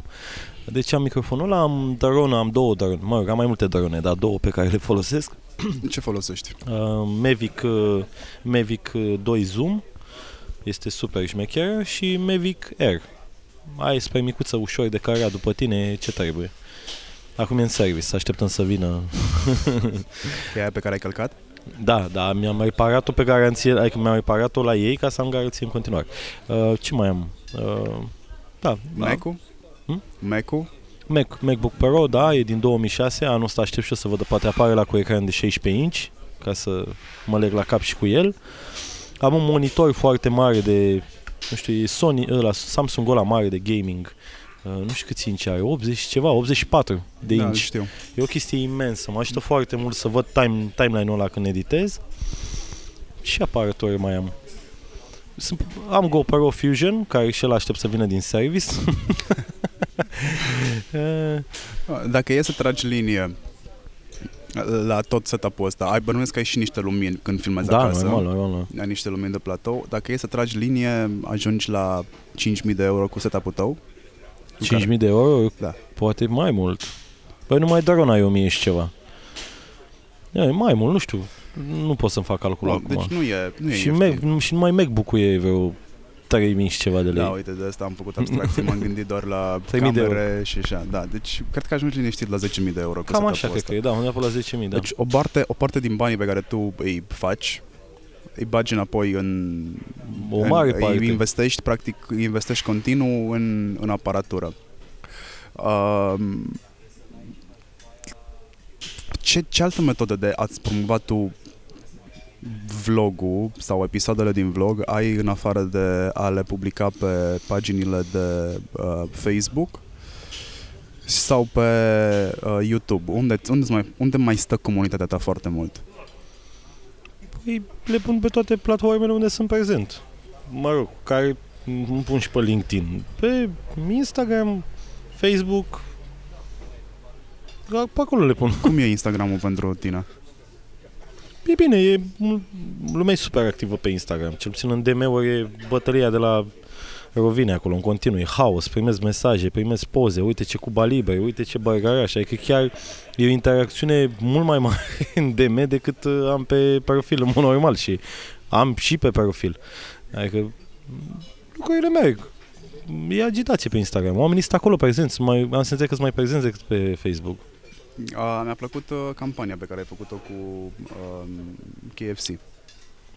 Deci am microfonul ăla, am drone, am două drone, mă rog, am mai multe drone, dar două pe care le folosesc. Ce folosești? Uh, Mavic, uh, Mavic uh, 2 Zoom, este super șmecher și Mavic Air. Ai spre micuță ușor de care după tine ce trebuie. Acum e în service, așteptăm să vină. E aia pe care ai călcat? Da, da, mi-am reparat-o pe garanție, adică mi-am reparat-o la ei ca să am garanție în continuare. Uh, ce mai am? Uh, da, Mac-ul? Hmm? Mac-ul? Mac, MacBook Pro, da, e din 2006, anul ăsta aștept și eu să văd, poate apare la cu ecran de 16 inch, ca să mă leg la cap și cu el. Am un monitor foarte mare de, nu știu, e Sony, ăla, Samsung ăla mare de gaming, uh, nu știu câți inch are, 80 și ceva, 84 de da, inch. știu. E o chestie imensă, mă ajută foarte mult să văd time, timeline-ul ăla când editez. Și aparatori mai am. Sunt, am GoPro Fusion, care și el aștept să vină din service. Eh, Dacă e să tragi linie la tot setup-ul ăsta, ai bănuiesc că ai și niște lumini când filmezi da, acasă. normal, normal. Ai niște lumini de platou. Dacă e să tragi linie, ajungi la 5.000 de euro cu setup-ul tău. 5.000 de euro? Da. Poate mai mult. Păi numai drone ai 1000 și ceva. E, mai mult, nu știu. Nu pot să-mi fac calculul Nu, acum. deci nu e, nu e și, ieftin. Mac, nu- și numai MacBook-ul e vreo 3000 și ceva de lei. Da, uite, de asta am făcut abstracție, m-am gândit doar la 3.000 de camere și așa. Da, deci cred că ajungi liniștit la 10.000 de euro cu Cam setup-ul așa cred ăsta. că e, da, undeva pe la 10.000, da. Deci o parte, o parte din banii pe care tu îi faci, îi bagi înapoi în... o mare în, parte. Îi investești, practic, îi investești continuu în, în aparatură. Um, ce, ce altă metodă de a-ți promova tu vlogul sau episoadele din vlog ai în afară de a le publica pe paginile de uh, Facebook sau pe uh, YouTube? Unde, unde, mai, unde mai stă comunitatea ta foarte mult? Păi le pun pe toate platformele unde sunt prezent. Mă rog, care îmi pun și pe LinkedIn. Pe Instagram, Facebook, pe acolo le pun. Cum e Instagramul pentru tine? E bine, e, lumea e super activă pe Instagram. Cel puțin în DM-uri e bătălia de la rovine acolo în continuu, e haos, primesc mesaje, primesc poze, uite ce Cuba Libre, uite ce bărgaraș, adică chiar e o interacțiune mult mai mare în DM decât uh, am pe profil în mod normal și am și pe profil. Adică lucrurile merg. E agitație pe Instagram. Oamenii sunt acolo prezenți. Mai, am senzația că sunt mai prezenți decât pe Facebook. A, mi-a plăcut uh, campania pe care ai făcut-o cu uh, KFC.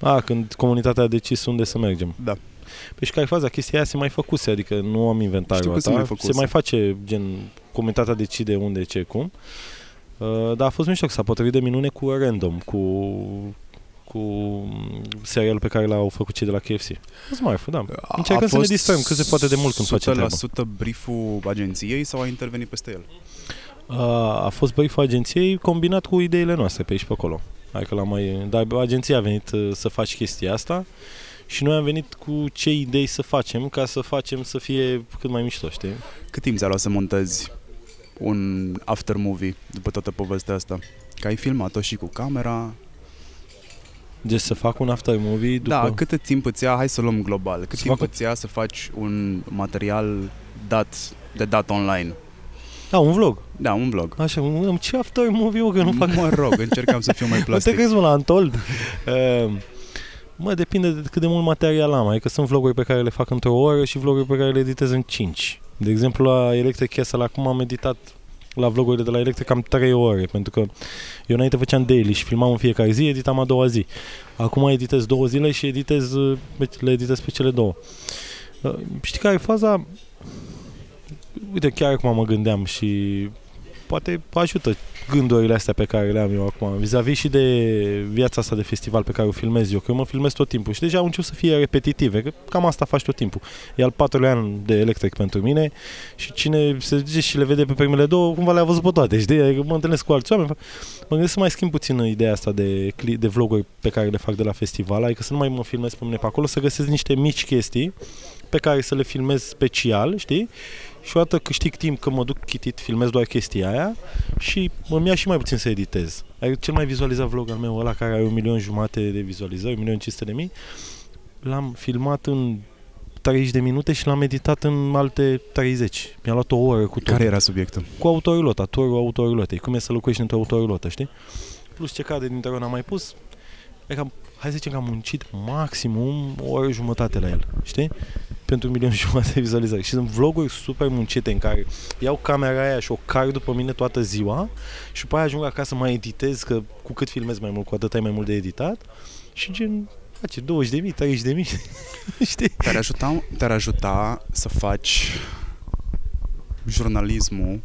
A, când comunitatea a decis unde să mergem. Da. Păi și care e faza? Chestia aia se mai făcuse, adică nu am inventat Știu eu că se asta. mai făcuse. se mai face, gen, comunitatea decide unde, ce, cum. Uh, dar a fost mișto că s-a potrivit de minune cu Random, cu cu serialul pe care l-au făcut cei de la KFC. A fost marfă, da. Încercăm să ne distrăm cât se poate de mult când facem treaba. 100% brieful agenției sau a intervenit peste el? A, a fost brieful agenției combinat cu ideile noastre pe aici pe acolo. Adică la mai... Dar agenția a venit uh, să faci chestia asta și noi am venit cu ce idei să facem ca să facem să fie cât mai mișto, știi? Cât timp ți-a luat să montezi un after movie după toată povestea asta? Că ai filmat-o și cu camera. Deci să fac un after movie după... Da, cât timp îți ia, hai să luăm global, cât Să timp fac- îți ia să faci un material dat, de dat online? Da, un vlog. Da, un vlog. Așa, un, ce after movie, eu, că nu fac... Mă rog, încercam să fiu mai Nu te plastic. crezi, mă, la Antold? Uh, mă, depinde de cât de mult material am. Adică sunt vloguri pe care le fac într-o oră și vloguri pe care le editez în 5. De exemplu, la Electric Castle acum am editat la vlogurile de la Electric cam 3 ore, pentru că eu înainte făceam daily și filmam în fiecare zi, editam a doua zi. Acum editez două zile și editez, uh, le editez pe cele două. Uh, Știi care e faza? Uite, chiar acum mă gândeam și poate ajută gândurile astea pe care le am eu acum, vis-a-vis și de viața asta de festival pe care o filmez eu, că eu mă filmez tot timpul și deja au început să fie repetitive, că cam asta faci tot timpul. E al patrulea an de electric pentru mine și cine se duce și le vede pe primele două, cumva le-a văzut pe toate, știi? Adică mă întâlnesc cu alți oameni, mă gândesc să mai schimb puțin ideea asta de, cli- de vloguri pe care le fac de la festival, adică să nu mai mă filmez pe mine pe acolo, să găsesc niște mici chestii pe care să le filmez special, știi? Și odată câștig timp că mă duc chitit, filmez doar chestia aia și îmi ia și mai puțin să editez. Adică cel mai vizualizat vlog al meu, ăla care are un milion jumate de vizualizări, un milion 500 de mii, l-am filmat în 30 de minute și l-am editat în alte 30. Mi-a luat o oră cu tot. Care era subiectul? Cu autorulota, turul autorulotei. Cum e să locuiești într-o autorulotă, știi? Plus ce cade din teron am mai pus. E cam, hai să zicem că am muncit maximum o oră jumătate la el, știi? Pentru un milion și jumătate de vizualizări. Și sunt vloguri super muncite în care iau camera aia și o car după mine toată ziua și după aia ajung acasă mai editez, că cu cât filmez mai mult, cu atât ai mai mult de editat și gen face 20 de mii, 30 de mii, știi? Te-ar ajuta, te-ar ajuta să faci jurnalismul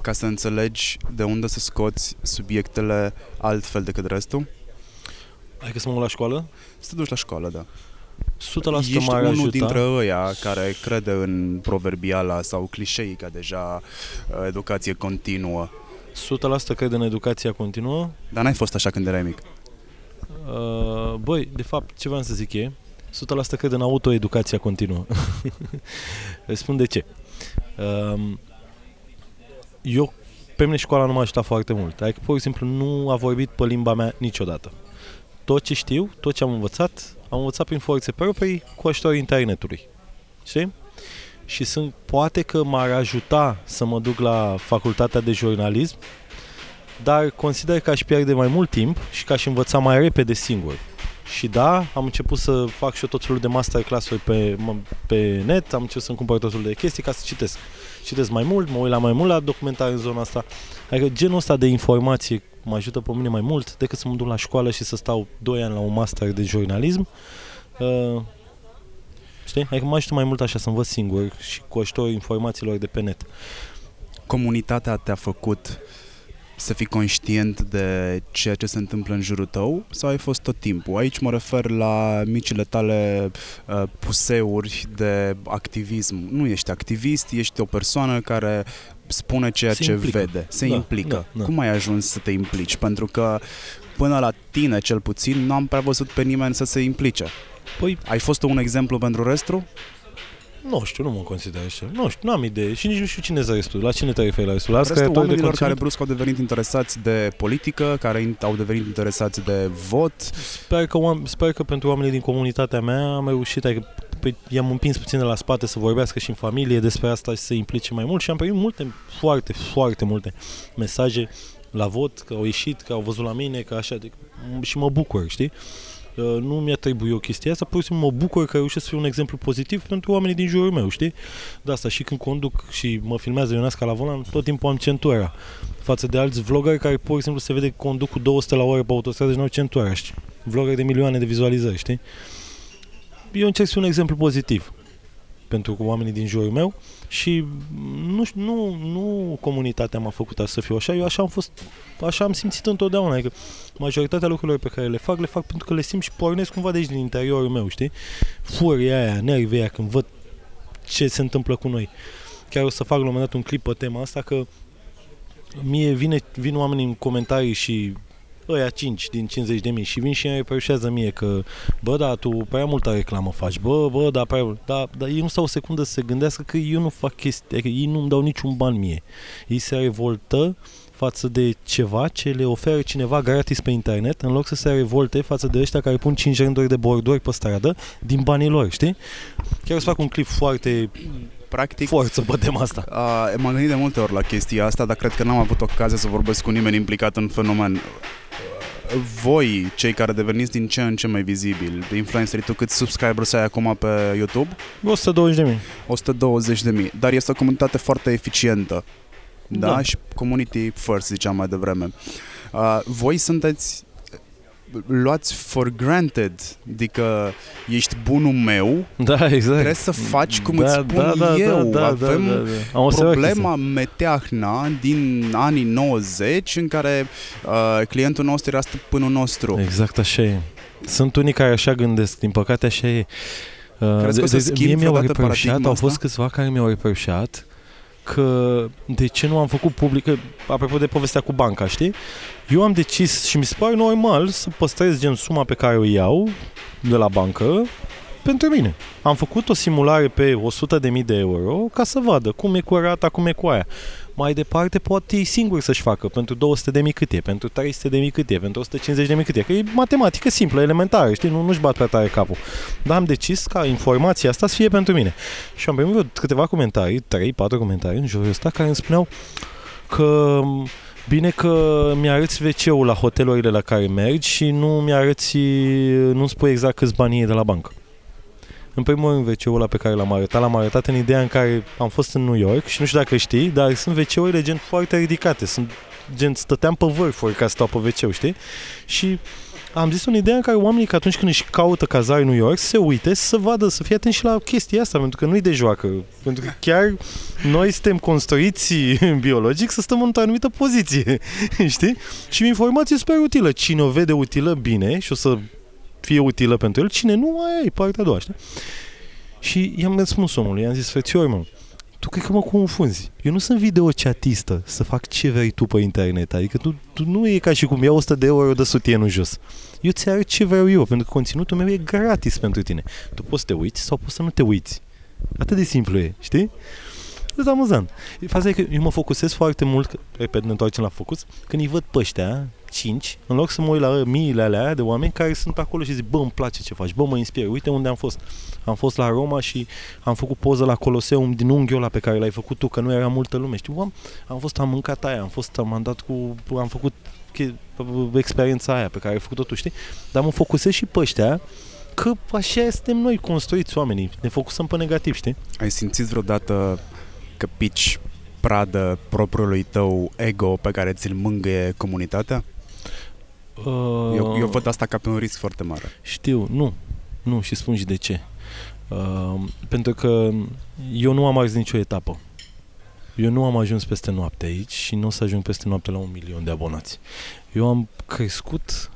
ca să înțelegi de unde să scoți subiectele altfel decât restul? Adică să mă mut la școală? Să te duci la școală, da. 100% Ești m-ar unul ajuta. dintre ăia care crede în proverbiala sau clișeica deja uh, educație continuă. 100% cred în educația continuă. Dar n-ai fost așa când erai mic. Uh, băi, de fapt, ce vreau să zic e, 100% cred în autoeducația continuă. Îți spun de ce. Um, eu, pe mine școala nu m-a ajutat foarte mult. Adică, pur și simplu, nu a vorbit pe limba mea niciodată. Tot ce știu, tot ce am învățat, am învățat prin forțe proprii cu ajutorul internetului. Știi? Și sunt, poate că m-ar ajuta să mă duc la facultatea de jurnalism, dar consider că aș pierde mai mult timp și că aș învăța mai repede singur. Și da, am început să fac și eu tot felul de masterclass-uri pe, mă- pe net, am început să-mi cumpăr tot felul de chestii ca să citesc. Citesc mai mult, mă uit la mai mult la documentare în zona asta. Adică genul ăsta de informație mă ajută pe mine mai mult decât să mă duc la școală și să stau 2 ani la un master de jurnalism. Uh, știi? Adică mă ajută mai mult așa să învăț singur și cu ajutorul informațiilor de pe net. Comunitatea te-a făcut să fii conștient de ceea ce se întâmplă în jurul tău sau ai fost tot timpul? Aici mă refer la micile tale uh, puseuri de activism. Nu ești activist, ești o persoană care spune ceea Se ce implică. vede, se Da, implică. da, da. Cum ai ajuns să te implici? Pentru că până la tine cel puțin nu am prea văzut pe nimeni să se implice. Păi, Ai fost un exemplu pentru restul? Nu știu, nu mă consider așa. Nu știu, nu am idee și nici nu știu cine e restul. La cine te referi la restul? La Restul creatori de oamenilor conținut? care brusc au devenit interesați de politică, care in- au devenit interesați de vot. Sper că, oam- sper că pentru oamenii din comunitatea mea am reușit, adică pe, i-am împins puțin de la spate să vorbească și în familie despre asta și să se implice mai mult și am primit multe, foarte, foarte multe mesaje la vot, că au ieșit, că au văzut la mine, că așa, de, și mă bucur, știi? Uh, Nu mi-a trebuit o chestie asta, pur și simplu mă bucur că reușesc să fiu un exemplu pozitiv pentru oamenii din jurul meu, știi? De asta și când conduc și mă filmează Ionesca la volan, tot timpul am centura față de alți vloggeri care pur și simplu se vede că conduc cu 200 la oră pe autostradă și nu au centura, știi? Vloggeri de milioane de vizualizări, știi? Eu încerc să fiu un exemplu pozitiv pentru oamenii din jurul meu și nu, știu, nu, nu comunitatea m-a făcut să fiu așa, eu așa am fost, așa am simțit întotdeauna, adică majoritatea lucrurilor pe care le fac, le fac pentru că le simt și pornesc cumva de aici din interiorul meu, știi? Furia aia, nervii aia când văd ce se întâmplă cu noi. Chiar o să fac la un moment dat un clip pe tema asta că mie vine, vin oamenii în comentarii și ăia 5 din 50 de mii și vin și îmi reproșează mie că bă, da, tu prea multă reclamă faci, bă, bă, da, prea mult. Da, dar ei nu stau o secundă să se gândească că eu nu fac chestii, adică ei nu-mi dau niciun ban mie. Ei se revoltă față de ceva ce le oferă cineva gratis pe internet, în loc să se revolte față de ăștia care pun 5 rânduri de borduri pe stradă din banii lor, știi? Chiar o să fac un clip foarte Practic, forță pe tema asta. Uh, m-am gândit de multe ori la chestia asta, dar cred că n-am avut ocazia să vorbesc cu nimeni implicat în fenomen. Voi, cei care deveniți din ce în ce mai vizibili, influencerii, tu câți subscribers ai acum pe YouTube? 120 de mii. 120 de mii. Dar este o comunitate foarte eficientă. Da? Da. Și community first, ziceam mai devreme. Uh, voi sunteți luați for granted, adică ești bunul meu, Da, exact. trebuie să faci cum îți spun da, da, eu. Da, da, Avem da, da, da. Am observat problema meteahna din anii 90 în care uh, clientul nostru era stăpânul nostru. chestia. Exact așa e. Sunt unii care așa gândesc, din păcate așa e. Uh, Crezi că o să schimbi mie mi-au vreodată reproșat, paradigma au fost asta? câțiva care mi-au reproșat că de ce nu am făcut public, că, apropo de povestea cu banca, știi? Eu am decis și mi se pare normal să păstrez gen suma pe care o iau de la bancă pentru mine. Am făcut o simulare pe 100.000 de euro ca să vadă cum e cu rata, cum e cu aia. Mai departe poate ei singuri să-și facă pentru 200.000 cât e, pentru 300.000 cât e, pentru 150.000 cât e. Că e matematică simplă, elementară, știi? Nu, nu-și bat prea tare capul. Dar am decis ca informația asta să fie pentru mine. Și am primit vreo câteva comentarii, 3-4 comentarii în jurul ăsta care îmi spuneau că Bine că mi-arăți WC-ul la hotelurile la care mergi și nu mi-arăți, nu-mi spui exact câți bani e de la bancă. În primul rând, WC-ul ăla pe care l-am arătat, l-am arătat în ideea în care am fost în New York și nu știu dacă știi, dar sunt WC-urile gen foarte ridicate, sunt gen stăteam pe vârfuri ca să stau pe WC, știi? Și am zis în ideea în care oamenii că atunci când își caută cazare în New York să se uite, să vadă, să fie atenți și la chestia asta, pentru că nu-i de joacă. Pentru că chiar noi suntem construiți biologic să stăm într-o anumită poziție, știi? Și o informație super utilă. Cine o vede utilă, bine, și o să fie utilă pentru el, cine nu, aia e partea a doua, știi? Și i-am răspuns omului, i-am zis, frățior, mă, tu cred că mă confunzi. Eu nu sunt videochatistă să fac ce vrei tu pe internet. Adică tu, tu nu e ca și cum iau 100 de euro de sutienul jos. Eu ți arăt ce vreau eu, pentru că conținutul meu e gratis pentru tine. Tu poți să te uiți sau poți să nu te uiți. Atât de simplu e, știi? Este amuzant. Faza e că eu mă focusez foarte mult, că, repet, ne întoarcem la focus, când îi văd pe ăștia, cinci, în loc să mă uit la miile alea de oameni care sunt acolo și zic, bă, îmi place ce faci, bă, mă inspir, uite unde am fost. Am fost la Roma și am făcut poză la Coloseum din unghiul ăla pe care l-ai făcut tu, că nu era multă lume, știu, am, am fost, am mâncat aia, am fost, am dat cu, am făcut che- experiența aia pe care ai făcut-o tu, știi? Dar mă focusez și pe ăștia, că așa suntem noi construiți oamenii, ne focusăm pe negativ, știi? Ai simțit vreodată că pici pradă propriului tău ego pe care ți-l mângâie comunitatea? Uh, Eu, eu văd asta ca pe un risc foarte mare. Știu, nu. Nu, și spun și de ce. Uh, pentru că eu nu am ars nicio etapă. Eu nu am ajuns peste noapte aici și nu o să ajung peste noapte la un milion de abonați. Eu am crescut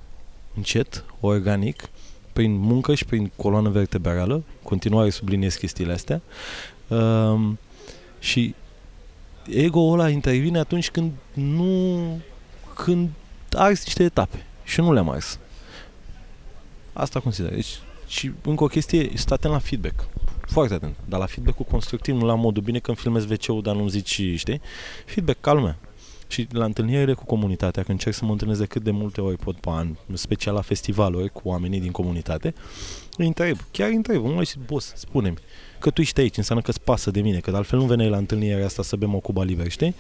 încet, organic, prin muncă și prin coloană vertebrală, continuare subliniez chestiile astea, uh, și ego-ul ăla intervine atunci când nu când arzi niște etape și eu nu le-am ars. Asta consider. Deci, și încă o chestie, stă atent la feedback. foarte atent. Dar la feedback-ul constructiv, nu la modul bine când filmezi wc dar nu zici, știi? Feedback calme. Și la întâlnirile cu comunitatea, când încerc să mă întâlnesc de cât de multe ori pot pe an, special la festivaluri cu oamenii din comunitate, îi întreb, chiar îi întreb, mă și boss, spune-mi, că tu ești aici, înseamnă că îți pasă de mine, că altfel nu veneai la întâlnirea asta să bem o cuba liber, știi?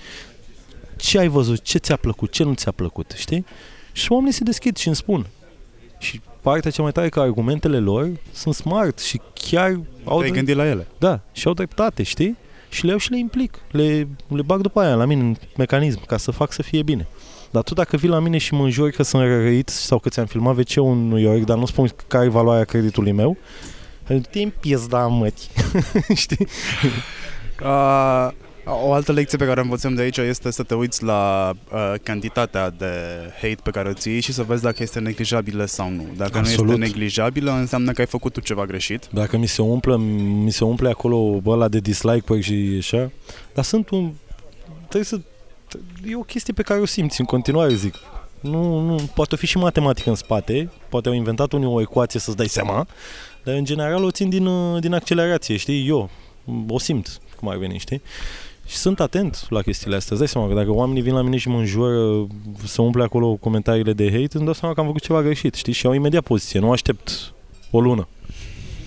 Ce ai văzut, ce ți-a plăcut, ce nu ți-a plăcut, știi? Și oamenii se deschid și îmi spun. Și partea cea mai tare că argumentele lor sunt smart și chiar au... Te-ai gândit la ele. Da, și au dreptate, știi? Și le iau și le implic. Le, le bag după aia la mine în mecanism ca să fac să fie bine. Dar tu dacă vii la mine și mă înjuri că sunt rărit sau că ți-am filmat wc în New York, dar nu spun care e valoarea creditului meu, timp da măti. Știi? Uh, o altă lecție pe care o învățăm de aici este să te uiți la uh, cantitatea de hate pe care o ții și să vezi dacă este neglijabilă sau nu. Dacă Absolut. nu este neglijabilă, înseamnă că ai făcut tu ceva greșit. Dacă mi se umple, mi se umple acolo ăla de dislike și așa, dar sunt un... Trebuie să... E o chestie pe care o simți în continuare, zic. Nu, nu, poate fi și matematică în spate, poate au inventat unii o ecuație să-ți dai seama, dar în general o țin din, din accelerație, știi? Eu o simt cum ar veni, știi? Și sunt atent la chestiile astea. Îți dai seama că dacă oamenii vin la mine și mă înjură să umple acolo comentariile de hate, îmi dau seama că am făcut ceva greșit, știi? Și au imediat poziție, nu aștept o lună.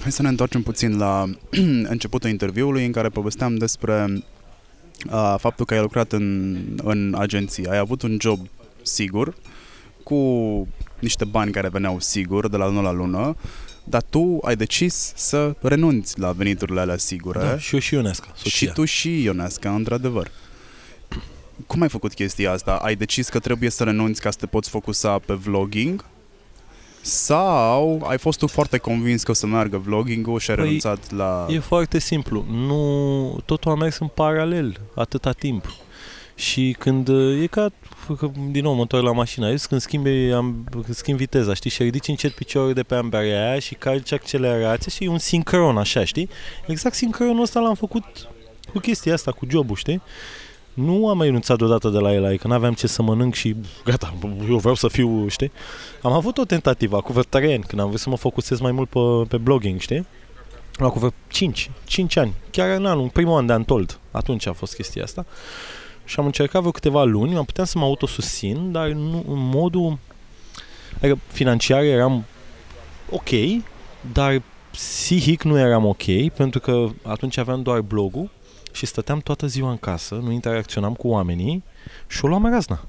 Hai să ne întoarcem puțin la începutul interviului în care povesteam despre uh, faptul că ai lucrat în, în agenție. Ai avut un job sigur, cu niște bani care veneau sigur de la lună la lună, dar tu ai decis să renunți la veniturile alea sigure. Da, și eu și Ionesca, soția. Și tu și Ionesca, într-adevăr. Cum ai făcut chestia asta? Ai decis că trebuie să renunți ca să te poți focusa pe vlogging? Sau ai fost tu foarte convins că o să meargă vlogging-ul și ai păi, renunțat la... E foarte simplu. Nu, totul a mers în paralel atâta timp. Și când e ca că, din nou mă întorc la mașină, aici când schimbi, am, când schimbi viteza, știi, și ridici încet piciorul de pe ambarea aia și calci accelerația și e un sincron, așa, știi? Exact sincronul ăsta l-am făcut cu chestia asta, cu jobul, știi? Nu am mai renunțat deodată de la el, adică n-aveam ce să mănânc și gata, eu vreau să fiu, știi? Am avut o tentativă cu vreo 3 ani, când am vrut să mă focusez mai mult pe, pe blogging, știi? La cu vreo 5, 5 ani, chiar în anul, primul an de Antold, atunci a fost chestia asta și am încercat vreo câteva luni, am puteam să mă autosusțin, dar nu, în modul adică financiar eram ok, dar psihic nu eram ok, pentru că atunci aveam doar blogul și stăteam toată ziua în casă, nu interacționam cu oamenii și o luam razna.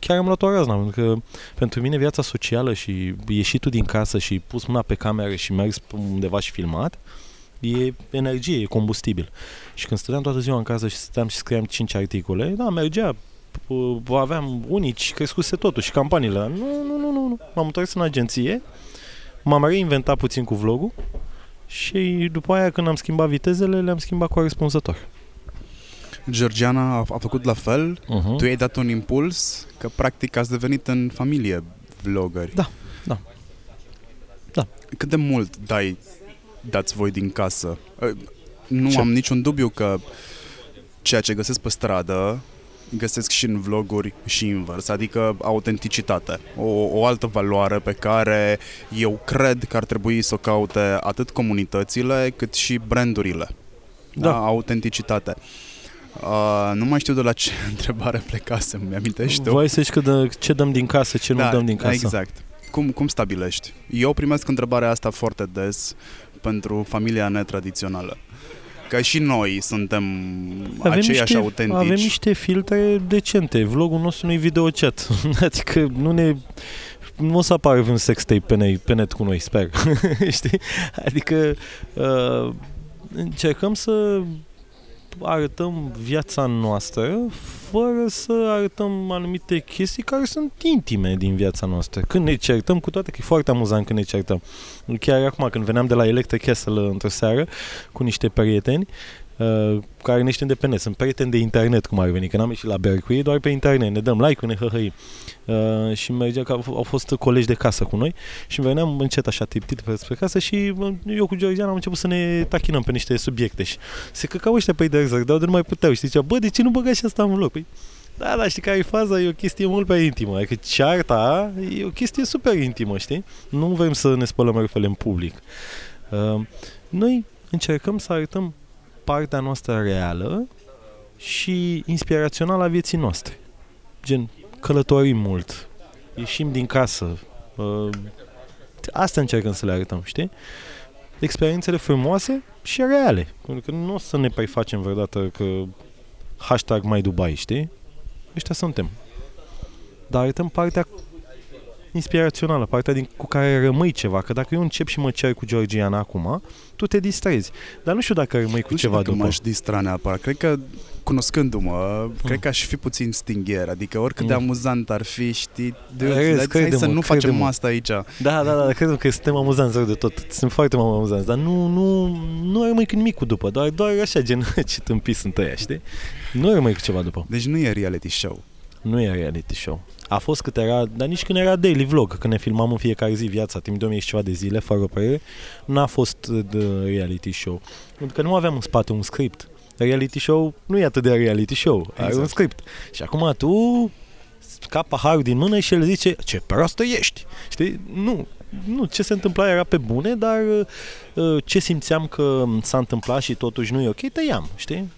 Chiar am luat o razna, pentru că pentru mine viața socială și ieșitul din casă și pus mâna pe cameră și mers undeva și filmat, e energie, e combustibil. Și când stăteam toată ziua în casă și stăteam și scriam 5 articole, da, mergea, aveam unici, crescuse totul și campaniile. Nu, nu, nu, nu, nu. M-am întors în agenție, m-am reinventat puțin cu vlogul și după aia când am schimbat vitezele, le-am schimbat corespunzător. Georgiana a, a făcut la fel, uh-huh. tu i-ai dat un impuls, că practic ați devenit în familie vloggeri. Da, da. Da. Cât de mult dai dați voi din casă. Ă, nu ce? am niciun dubiu că ceea ce găsesc pe stradă găsesc și în vloguri și invers, adică autenticitate, o, o altă valoare pe care eu cred că ar trebui să o caute atât comunitățile cât și brandurile. Da, da autenticitate. Uh, nu mai știu de la ce întrebare plecasem, mi-amintești tu? Voi să că de, ce dăm din casă, ce da, nu dăm din casă. Exact. Cum, cum stabilești? Eu primesc întrebarea asta foarte des pentru familia netradițională. Că și noi suntem avem aceiași niște, autentici. Avem niște filtre decente. Vlogul nostru nu e videochat. adică nu ne... Nu o să apară un sextape pe, ne, pe net cu noi, sper. Știi? Adică uh, încercăm să arătăm viața noastră fără să arătăm anumite chestii care sunt intime din viața noastră. Când ne certăm, cu toate că e foarte amuzant când ne certăm. Chiar acum, când veneam de la Electric Castle într-o seară cu niște prieteni, uh, care ne știm de pe net. Sunt prieteni de internet, cum ar veni, că n-am ieșit la bear cu ei, doar pe internet. Ne dăm like-uri, ne hăhăi. Uh, și mergea că au, au fost colegi de casă cu noi și veneam încet așa tiptit spre casă și eu cu Georgiana am început să ne tachinăm pe niște subiecte și se căcau ăștia pe de exact, dar de nu mai puteau și zicea, bă, de ce nu băga și asta în vlog? Păi, da, da, știi care e faza? E o chestie mult prea intimă. Adică cearta e o chestie super intimă, știi? Nu vrem să ne spălăm răfele în public. Uh, noi încercăm să arătăm partea noastră reală și inspirațională a vieții noastre. Gen, călătorim mult, ieșim din casă, uh, asta încercăm să le arătăm, știi? Experiențele frumoase și reale. Pentru că nu o să ne prefacem vreodată că hashtag mai Dubai, știi? Ăștia suntem. Dar arătăm partea inspirațională, partea din, cu care rămâi ceva. Că dacă eu încep și mă cer cu Georgiana acum, tu te distrezi. Dar nu știu dacă rămâi cu nu ceva dacă după. m-aș distra neapărat. Cred că, cunoscându-mă, mm. cred că aș fi puțin stingher. Adică oricât mm. de amuzant ar fi, știi, de, Râzi, hai crede-mă, să nu facem crede-mă. asta aici. Da, da, da, cred că suntem amuzanți rău de tot. Sunt foarte amuzanți, dar nu, nu, nu rămâi cu nimic cu după. Doar, doar așa, gen, ce tâmpii sunt ăia, știi? Nu rămâi cu ceva după. Deci nu e reality show. Nu e reality show. A fost cât era, dar nici când era daily vlog, când ne filmam în fiecare zi viața, timp de 1000 și ceva de zile, fără părere, n-a fost uh, de reality show. Pentru că nu aveam în spate un script. Reality show nu e atât de reality show, exact. are un Exact. script. Și acum tu scap paharul din mână și el zice, ce proastă ești. Știi? Nu, nu, ce se întâmpla era pe bune, dar uh, ce simțeam că s-a întâmplat și totuși nu e ok, tăiam, știi?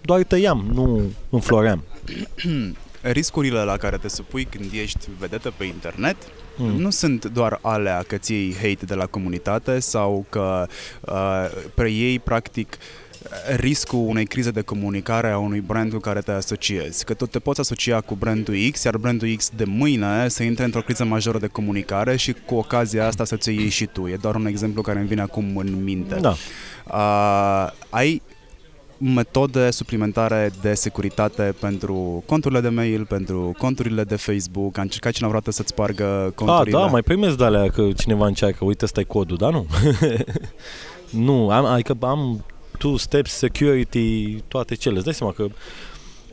Doar tăiam, nu înfloream. Riscurile la care te supui când ești vedetă pe internet Mm. nu sunt doar alea că ți iei hate de la comunitate sau că uh, preiei practic riscul unei crize de comunicare a unui brand cu care te asociezi. Că tu te poți asocia cu brandul X, iar brandul X de mâine să intre într-o criză majoră de comunicare și cu ocazia asta să ți iei și tu. E doar un exemplu care îmi vine acum în minte. Da. Uh, ai metode suplimentare de securitate pentru conturile de mail, pentru conturile de Facebook. A încercat cineva vreodată să-ți spargă A, conturile? da, mai primesc de alea că cineva încearcă, uite, ăsta e codul, dar nu. nu, am, adică am two steps security, toate cele. Îți dai seama că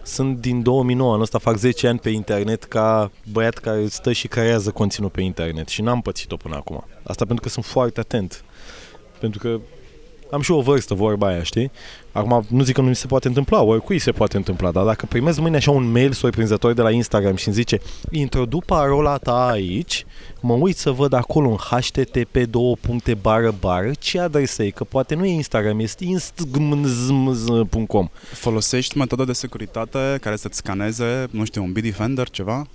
sunt din 2009, anul ăsta fac 10 ani pe internet ca băiat care stă și creează conținut pe internet și n-am pățit-o până acum. Asta pentru că sunt foarte atent. Pentru că am și o vârstă, vorba aia, știi? Acum, nu zic că nu mi se poate întâmpla, oricui se poate întâmpla, dar dacă primesc mâine așa un mail surprinzător de la Instagram și îmi zice introdu parola ta aici, mă uit să văd acolo în http două puncte bară bară ce adresă e, că poate nu e Instagram, este instagram.com Folosești metode de securitate care să-ți scaneze, nu știu, un Bitdefender, ceva?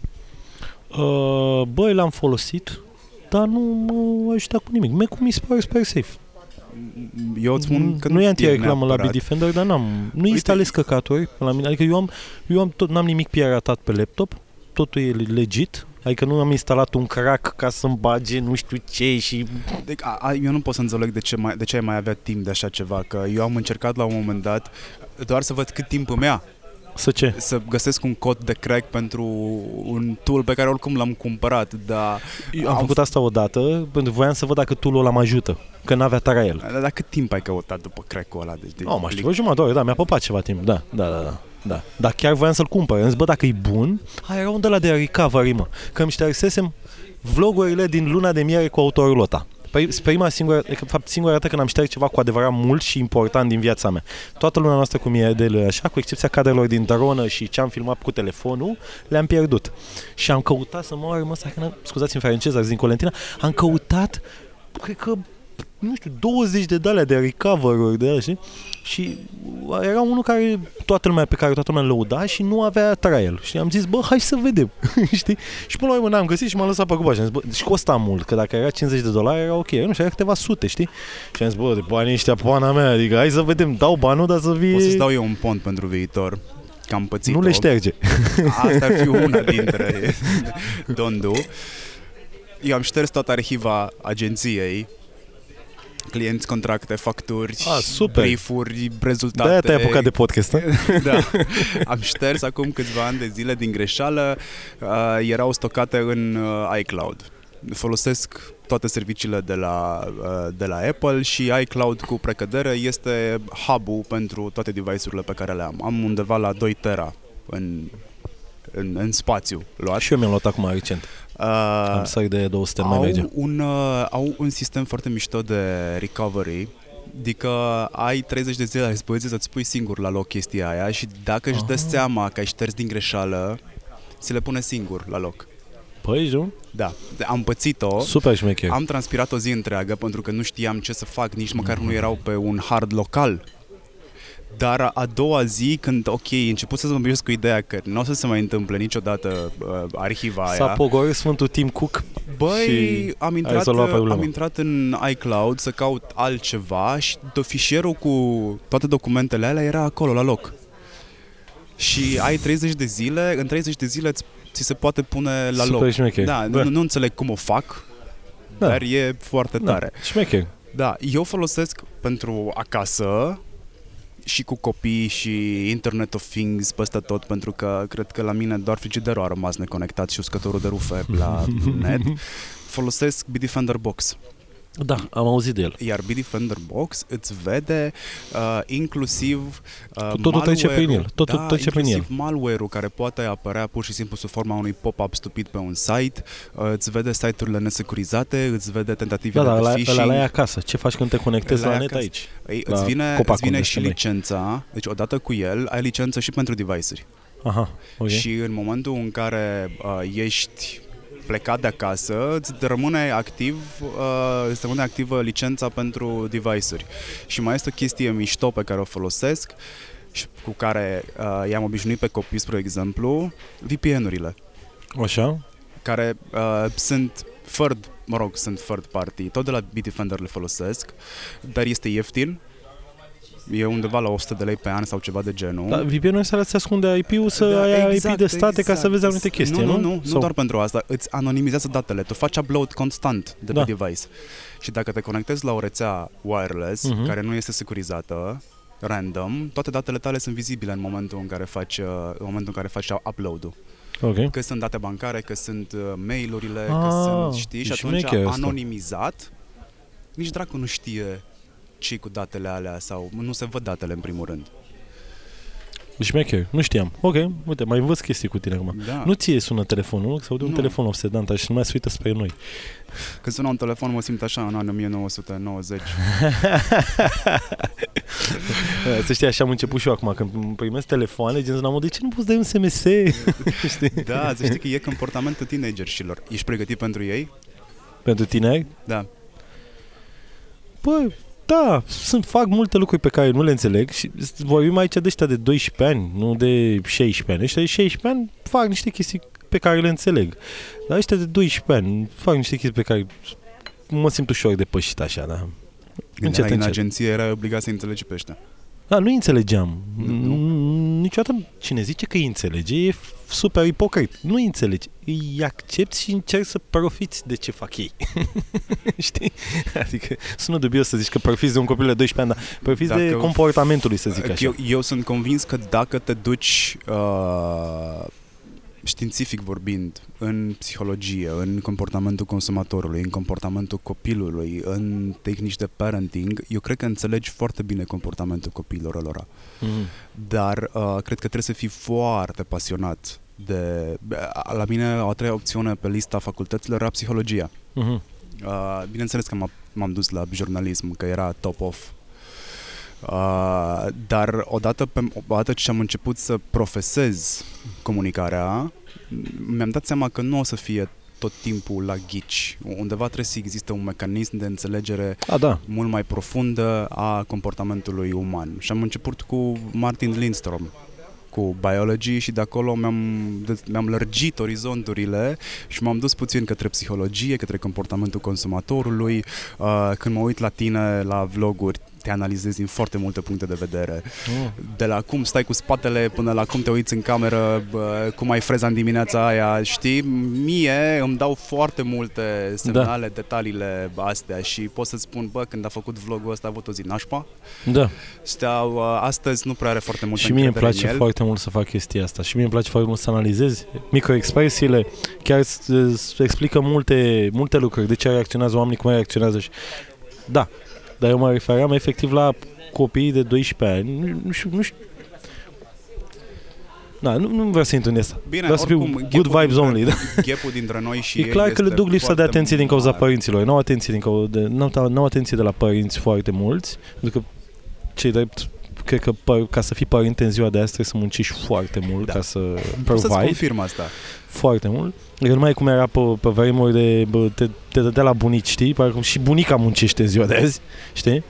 uh, Băi, l-am folosit, dar nu mă ajută cu nimic. Mac-ul mi se pare super safe. Eu îți spun că nu e anti-reclamă la neapărat. Bitdefender, dar n-am, nu instalez căcaturi la mine. Adică eu am, eu am tot, n-am nimic piratat pe laptop, totul e legit. Adică nu am instalat un crack ca să-mi bage nu știu ce și... Deci, a, a, eu nu pot să înțeleg de ce, mai, de ce ai mai avea timp de așa ceva, că eu am încercat la un moment dat doar să văd cât timp îmi ia Să ce? să găsesc un cod de crack pentru un tool pe care oricum l-am cumpărat, dar Eu am făcut asta odată pentru că voiam să văd dacă tool ăla mă ajută, că n-avea Tarael. Dar, dar cât timp ai căutat după crack-ul ăla? Deci, de, Nu, mă știu, o jumătate de oră, da, mi-a păpat ceva timp, da, da, da, da. Da. Dar chiar voiam să-l cumpăr. Am zis, bă, dacă e bun, aia era un de la de recovery, mă. Că îmi ștersesem vlogurile din luna de miere cu autorul ăsta. Păi, prima singură, de fapt, singura dată când am șters ceva cu adevărat mult și important din viața mea. Toată luna noastră cu mierdele așa, cu excepția cadrelor din dronă și ce am filmat cu telefonul, le-am pierdut. Și am căutat să mă oară, ăsta, că n-am- scuzați-mi franceza, din Colentina, am căutat, cred că nu știu, 20 de dale de recover-uri de alea, știi? Și era unul care toată lumea pe care toată lumea îl lăuda și nu avea trial. Și am zis, bă, hai să vedem, știi? Și până la urmă n-am găsit și m-am lăsat pe cuba și am zis, bă, și costa mult, că dacă era 50 de dolari era ok, nu știu, era câteva sute, știi? Și am zis, bă, de banii ăștia pana mea, adică hai să vedem, dau banul, dar să fie... Pot să-ți dau eu un pont pentru viitor. Că am pățit nu le șterge. Asta ar fi una dintre don't do. Eu am șters toată arhiva agenției clienți, contracte, facturi, Ah, super. briefuri, rezultate. De-aia te-ai apucat de podcast, hă? da. Am șters acum câțiva ani de zile din greșeală. Uh, erau stocate în uh, iCloud. Folosesc toate serviciile de la, uh, de la Apple și iCloud cu precădere este hub-ul pentru toate device-urile pe care le am. Am undeva la 2 tera în, în, în spațiu luat. Și eu mi-am luat acum recent. Uh, Am sărit de 200, nu mai merge. au un, uh, au un sistem foarte mișto de recovery Adică ai 30 de zile la dispoziție să-ți pui singur la loc chestia aia și dacă își dă Ah. seama că ai șters din greșeală, ți le pune singur la loc. Păi, nu? Da, am pățit-o. Super șmecher. Am transpirat o zi întreagă pentru că nu știam ce să fac, nici măcar nu erau pe un hard local. Dar a doua zi, când, ok, început să mă obișnuiesc cu ideea că nu o să se mai întâmple niciodată uh, arhiva S-a aia. pogorât Sfântul Tim Cook Băi, și am ai intrat, rezolvat problema. am intrat în iCloud să caut altceva și do- fișierul cu toate documentele alea era acolo, la loc. Și ai 30 de zile, în 30 de zile ți, ți se poate pune la Super loc. șmecher. Da, Da. Nu, nu înțeleg cum o fac, Da. dar e foarte tare. Da, șmecher. Da, eu folosesc pentru acasă și cu copii și Internet of Things peste tot, pentru că cred că la mine doar frigiderul a rămas neconectat și uscătorul de rufe la net. Folosesc Bitdefender Box. Da, am auzit de el. Iar Bitdefender Box îți vede uh, inclusiv uh, Totul trece malware-ul. prin el, totul da, trece prin inclusiv malware-ul care poate apărea pur și simplu sub forma unui pop-up stupid pe un site, uh, îți vede site-urile nesecurizate, îți vede Da, tentativele dar de ăla, phishing. ăla la acasă. Ce faci când te conectezi Ăla la e net acasă. aici? Ei, La îți vine, copacul îți vine unde și suntem noi. licența, deci odată cu el ai licență și pentru device-uri. Aha, ok. Și în momentul în care uh, ești plecat de acasă, îți rămâne activ, uh, îți rămâne activă licența pentru device-uri. Și mai este o chestie mișto pe care o folosesc și cu care uh, i-am obișnuit pe copii, spre exemplu, VPN-urile, Așa? care uh, sunt third, mă rog, sunt third party, tot de la Bitdefender le folosesc, dar este ieftin, e undeva la 100 de lei pe an sau ceva de genul. Dar VPN-ul ăsta se ascunde IP-ul să Da, ai exact, IP de state ca exact. să vezi anumite chestii, nu? nu? Nu, nu, nu Sau- doar pentru asta. Îți anonimizează datele. Tu faci upload constant de Da. pe device. Și dacă te conectezi la o rețea wireless, Mhm. care nu este securizată, random, toate datele tale sunt vizibile în momentul în care faci, uh, în momentul în care faci upload-ul. Ok. Că sunt date bancare, că sunt uh, mail-urile, Ah, că sunt, știi, și e atunci șmecher asta. anonimizat, nici dracu nu știe ce cu datele alea sau nu se văd datele în primul rând. Șmecher, nu știam. Ok, uite, mai învăț chestii cu tine acum. Da. Nu ție sună telefonul, nu? Sau de un Nu. telefon obsedant și nu mai se uită spre noi. Când sună un telefon mă simt așa în anul 1990. Să știi, așa am început și eu acum, când îmi primesc telefoane, gen la modul, de ce nu poți da un SMS? Știi? Da, să știi că e comportamentul teenagerșilor. Ești pregătit pentru ei? Pentru tine? Da. Bă, da, sunt, fac multe lucruri pe care nu le înțeleg și vorbim aici de ăștia de 12 ani, nu de 16 ani. Ăștia de 16 ani fac niște chestii pe care le înțeleg. Dar ăștia de 12 ani fac niște chestii pe care mă simt ușor depășit așa, da. Încet, în încet. agenție era obligat să înțelegi pe ăștia. Da, nu înțelegeam. Nu? Mm, Niciodată cine zice că îi înțelege e f- super ipocrit. Nu îi înțelegi. Îi accepti și încerci să profiți de ce fac ei. Știi? Adică sună dubios să zici că profiți de un copil de 12 ani, dar profiți de Dacă- comportamentul lui, să zic așa. Eu, eu sunt convins că dacă te duci uh, științific vorbind în psihologie, în comportamentul consumatorului, în comportamentul copilului, în tehnici de parenting, eu cred că înțelegi foarte bine comportamentul copiilor lor. Mhm. Dar uh, cred că trebuie să fii foarte pasionat de... La mine o a treia opțiune pe lista facultăților era psihologia. Mhm. Uh, bineînțeles că m-a, m-am dus la jurnalism, că era top off. Uh, dar odată, pe, odată ce am început să profesez comunicarea, mi-am dat seama că nu o să fie tot timpul la ghici. Undeva trebuie să existe un mecanism de înțelegere A, da. mult mai profundă a comportamentului uman. Și am început cu Martin Lindstrom, cu biology și de acolo mi-am, de- mi-am lărgit orizonturile și m-am dus puțin către psihologie, către comportamentul consumatorului. Uh, când mă uit la tine, la vloguri, te analizezi din foarte multe puncte de vedere. Mm. De la cum stai cu spatele până la cum te uiți în cameră, bă, cum ai freza în dimineața aia, știi? Mie îmi dau foarte multe semnale, da. detaliile astea și pot să-ți spun, bă, când a făcut vlogul ăsta a avut o zi nașpa. Da. Steau, uh, astăzi nu prea are foarte mult Și mie îmi încredere place în el. foarte mult să fac chestia asta. Și mie îmi place foarte mult să analizez microexpresiile. Chiar îți, îți explică multe, multe lucruri. De ce reacționează oamenii, cum reacționează. Și... Da. Dar eu mă refeream efectiv la copiii de 12 ani. Nu, nu știu, nu știu. Da, nu, nu vreau să intru în asta. Bine, Vreau să fiu oricum, good gapul vibes dintre- only. Da? Gapul dintre noi și E ei clar că le este duc lipsa de foarte atenție din cauza mare. părinților. Nu au atenție, din cauza de, n-au, n-au atenție de la părinți foarte mulți, pentru că cei drept cred că pă- ca să fii părinte în ziua de azi trebuie să muncești foarte mult Da. ca să Pot să-ți provide confirm asta. foarte mult. Adică nu mai e cum era pe, pe vremuri de bă, te, te dădea la bunici, știi? Parcă și bunica muncește în ziua de azi, știi?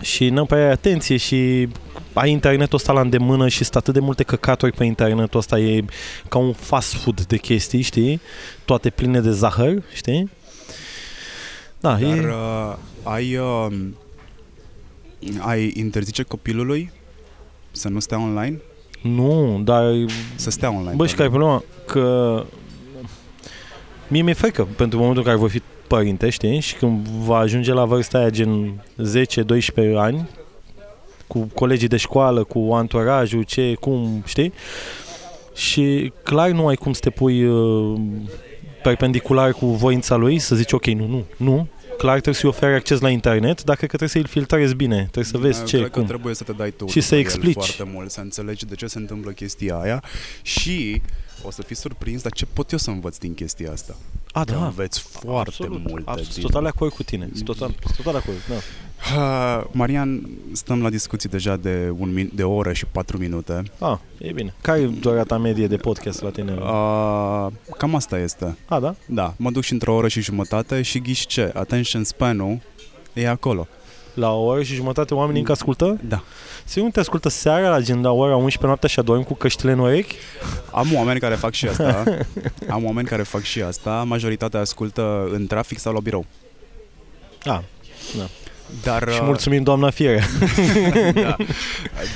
Și nu prea ai atenție și ai internetul ăsta la îndemână și sunt atât de multe căcaturi pe internetul ăsta, e ca un fast food de chestii, știi? Toate pline de zahăr, știi? Da, Dar e... uh, ai, uh, ai interzice copilului să nu stea online? Nu, dar Să stea online. Bă, și care e problema? Că mie mi-e frică pentru momentul în care voi fi părinte, știi? Și când va ajunge la vârsta aia gen 10-12 ani, cu colegii de școală, cu anturajul, ce, cum, știi? Și clar nu ai cum să te pui uh, perpendicular cu voința lui, să zici ok, nu, nu, nu. Clar trebuie să-i oferi acces la internet, dar cred că trebuie să-i filtrezi bine, trebuie să vezi Eu ce, cred cum. că trebuie să te dai tu Și după să el explici. foarte mult, să înțelegi de ce se întâmplă chestia aia și o să fii surprins, dar ce pot eu să învăț din chestia asta? A, Că da, înveți foarte absolut, multe. absolut, din- sunt total de acord cu tine, sunt total, sunt total de acord, da. Uh, Marian, stăm la discuții deja de, un min- de o oră și patru minute. Ah, e bine. Care e durata medie de podcast la tine? Uh, cam asta este. A, da? Da, mă duc și într-o oră și jumătate și ghiși ce? Attention span-ul e acolo. La o oră și jumătate oamenii încă ascultă? Da. Se nu te ascultă seara la gen la ora 11 noaptea și adormi cu căștile în urechi? Am oameni care fac și asta. Am oameni care fac și asta. Majoritatea ascultă în trafic sau la birou. A, Dar, și uh, mulțumim doamna Fiere. da.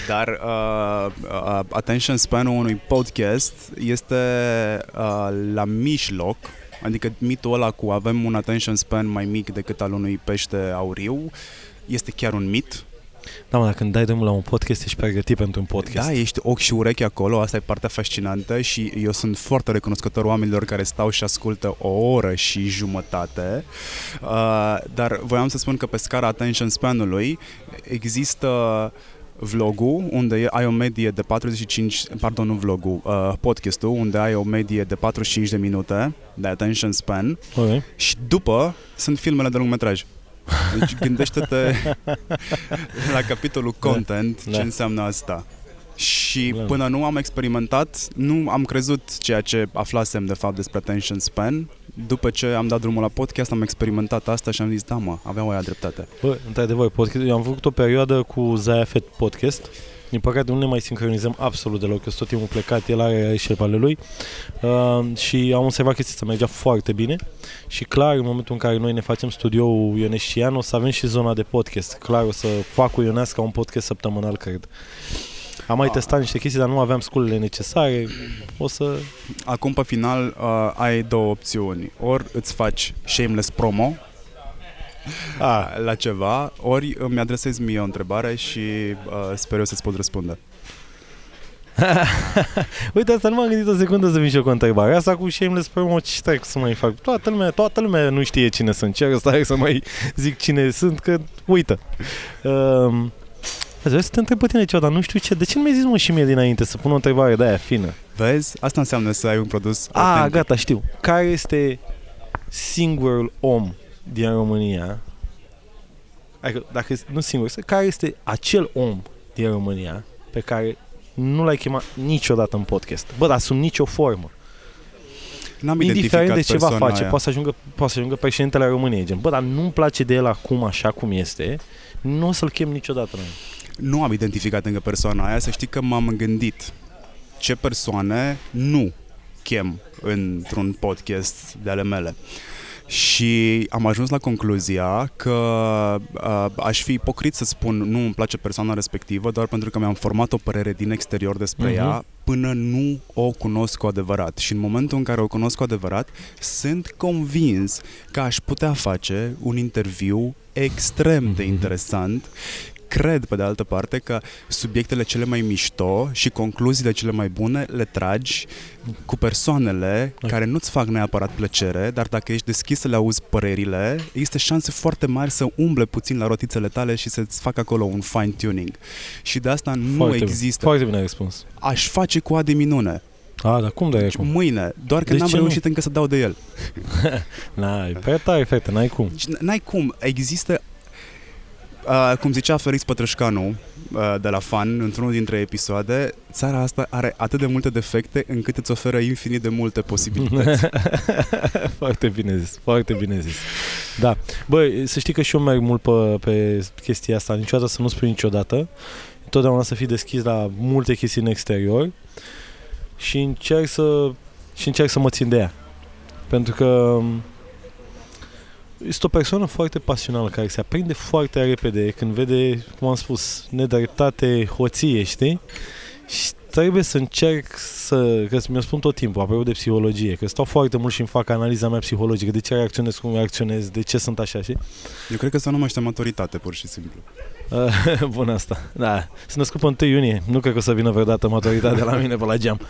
Dar uh, uh, attention span-ul unui podcast este uh, la mijloc, adică mitul ăla cu avem un attention span mai mic decât al unui pește auriu, este chiar un mit. Da, mă, dacă când dai drumul la un podcast, ești pregătit pentru un podcast. Da, ești ochi și urechi acolo, asta e partea fascinantă și eu sunt foarte recunoscător oamenilor care stau și ascultă o oră și jumătate. Uh, dar voiam să spun că pe scara attention span-ului există vlogul, unde e- ai o medie de 45, pardon, nu vlogul, uh, podcastul, unde ai o medie de 45 de minute de attention span Ok. și după sunt filmele de lungmetraj. Deci gândește-te la capitolul content Da. ce înseamnă asta. Și Da. până nu am experimentat, nu am crezut ceea ce aflasem de fapt despre attention span. După ce am dat drumul la podcast, am experimentat asta și am zis, da mă, avea oia dreptate. Bă, într-adevăr, podcast, eu am făcut o perioadă cu Zaya Fet Podcast. Din păcate nu ne mai sincronizăm absolut deloc. Eu sunt tot timpul plecat, el are și ale lui. Uh, și am observat chestia asta, mergea foarte bine. Și clar, în momentul în care noi ne facem studioul Ionescian, o să avem și zona de podcast. Clar, o să fac cu Ionesca un podcast săptămânal, cred. Am mai Ah. testat niște chestii, dar nu aveam sculele necesare. O să... Acum, pe final, uh, ai două opțiuni. Ori îți faci shameless promo A, la ceva, ori îmi adresezi mie o întrebare și uh, sper eu să-ți pot răspunde. Uite, asta nu m-am gândit o secundă să vin și eu cu o întrebare. Asta cu shameless promo, ce stai să mai fac? Toată lumea, toată lumea nu știe cine sunt. Ce stai să mai zic cine sunt, că uită. Um, Vreau să te întreb pe tine ceva, dar nu știu ce. De ce nu mi-ai zis mă și mie dinainte să pun o întrebare de aia fină? Vezi? Asta înseamnă să ai un produs A, autentic. gata, știu. Care este singurul om din România? Adică, dacă este, nu singur, este- care este acel om din România pe care nu l-ai chemat niciodată în podcast? Bă, dar sub nicio formă. N-am Indiferent identificat de ce va persoana face, aia. poate să, ajungă, poate să ajungă președintele României, gen, bă, dar nu-mi place de el acum așa cum este, nu o să-l chem niciodată noi. Nu am identificat încă persoana aia, să știi că m-am gândit ce persoane nu chem într-un podcast de ale mele. Și am ajuns la concluzia că uh, aș fi ipocrit să spun nu îmi place persoana respectivă doar pentru că mi-am format o părere din exterior despre Mhm. ea până nu o cunosc cu adevărat. Și în momentul în care o cunosc cu adevărat, sunt convins că aș putea face un interviu extrem de Mhm. interesant cred, pe de altă parte, că subiectele cele mai mișto și concluziile cele mai bune le tragi cu persoanele Ok. care nu-ți fac neapărat plăcere, dar dacă ești deschis să le auzi părerile, există șanse foarte mari să umble puțin la rotițele tale și să-ți facă acolo un fine-tuning. Și de asta nu Foarte bine. există. Foarte bine ai răspuns. Aș face cu A de minune. A, dar cum dai acum? Mâine, doar că De n-am ce nu? reușit încă să dau de el. N-ai, prea tare, fete, n-ai cum. Deci n- n-ai cum, există Uh, cum zicea Felix Pătrășcanu, uh, de la fan într-unul dintre episoade, țara asta are atât de multe defecte încât îți oferă infinit de multe posibilități. foarte bine zis, foarte bine zis. Da. Băi, să știi că și eu merg mult pe, pe chestia asta, niciodată să nu spui niciodată. Totdeauna să fii deschis la multe chestii în exterior și încerc să, și încerc să mă țin de ea. Pentru că este o persoană foarte pasională care se aprinde foarte repede când vede, cum am spus, nedreptate, hoție, știi? Și trebuie să încerc să, că mi-o spun tot timpul, apropo de psihologie, că stau foarte mult și îmi fac analiza mea psihologică, de ce reacționez cum reacționez, de ce sunt așa, și Eu cred că să nu mai maturitate, pur și simplu. Bun asta, da. Sunt născut pe 1 iunie, nu cred că o să vină vreodată maturitatea la mine pe la geam.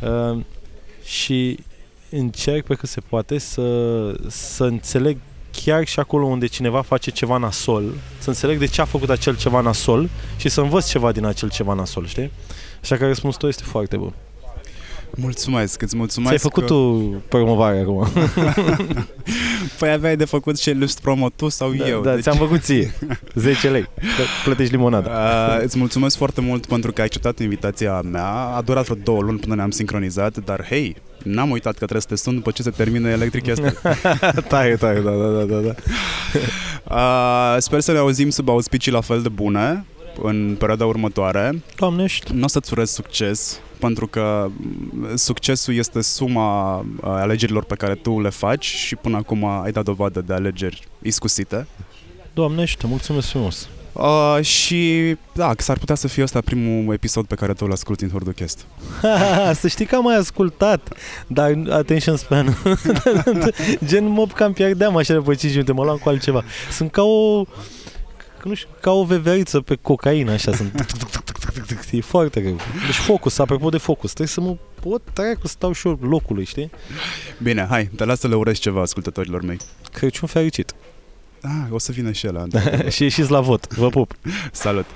Uh, și încerc pe cât se poate să, să înțeleg chiar și acolo unde cineva face ceva nasol, să înțeleg de ce a făcut acel ceva nasol și să învăț ceva din acel ceva nasol, știi? Așa că răspunsul tău este foarte bun. Mulțumesc, îți mulțumesc Ți-ai făcut că... tu promovare acum. păi aveai de făcut și lust promo tu sau da, eu? Da, deci... ți-am făcut ție. 10 lei. Plătești limonada. Uh, îți mulțumesc foarte mult pentru că ai acceptat invitația mea. A durat vreo două luni până ne-am sincronizat, dar hei, n-am uitat că trebuie să te sun după ce se termină Electric este. tare, tare, da, da, da, da. Uh, sper să ne auzim sub auspicii la fel de bune în perioada următoare. Doamne, ești. Nu o să-ți urez succes, pentru că succesul este suma alegerilor pe care tu le faci și până acum ai dat dovadă de alegeri iscusite. Doamne, ești, mulțumesc frumos. Uh, și da, s-ar putea să fie ăsta primul episod pe care tu îl asculti în Hordocast. să știi că am mai ascultat, dar attention span. Gen mă cam pierdeam așa după 5 minute, mă luam cu altceva. Sunt ca o nu știu, ca o veveriță pe cocaină, așa sunt. E foarte greu. Deci focus, apropo de focus, trebuie să mă pot treacă să stau și eu locului, știi? Bine, hai, te las să le urez ceva ascultătorilor mei. Crăciun fericit. Ah, o să vină și ăla. și ieșiți la vot. Vă pup. Salut!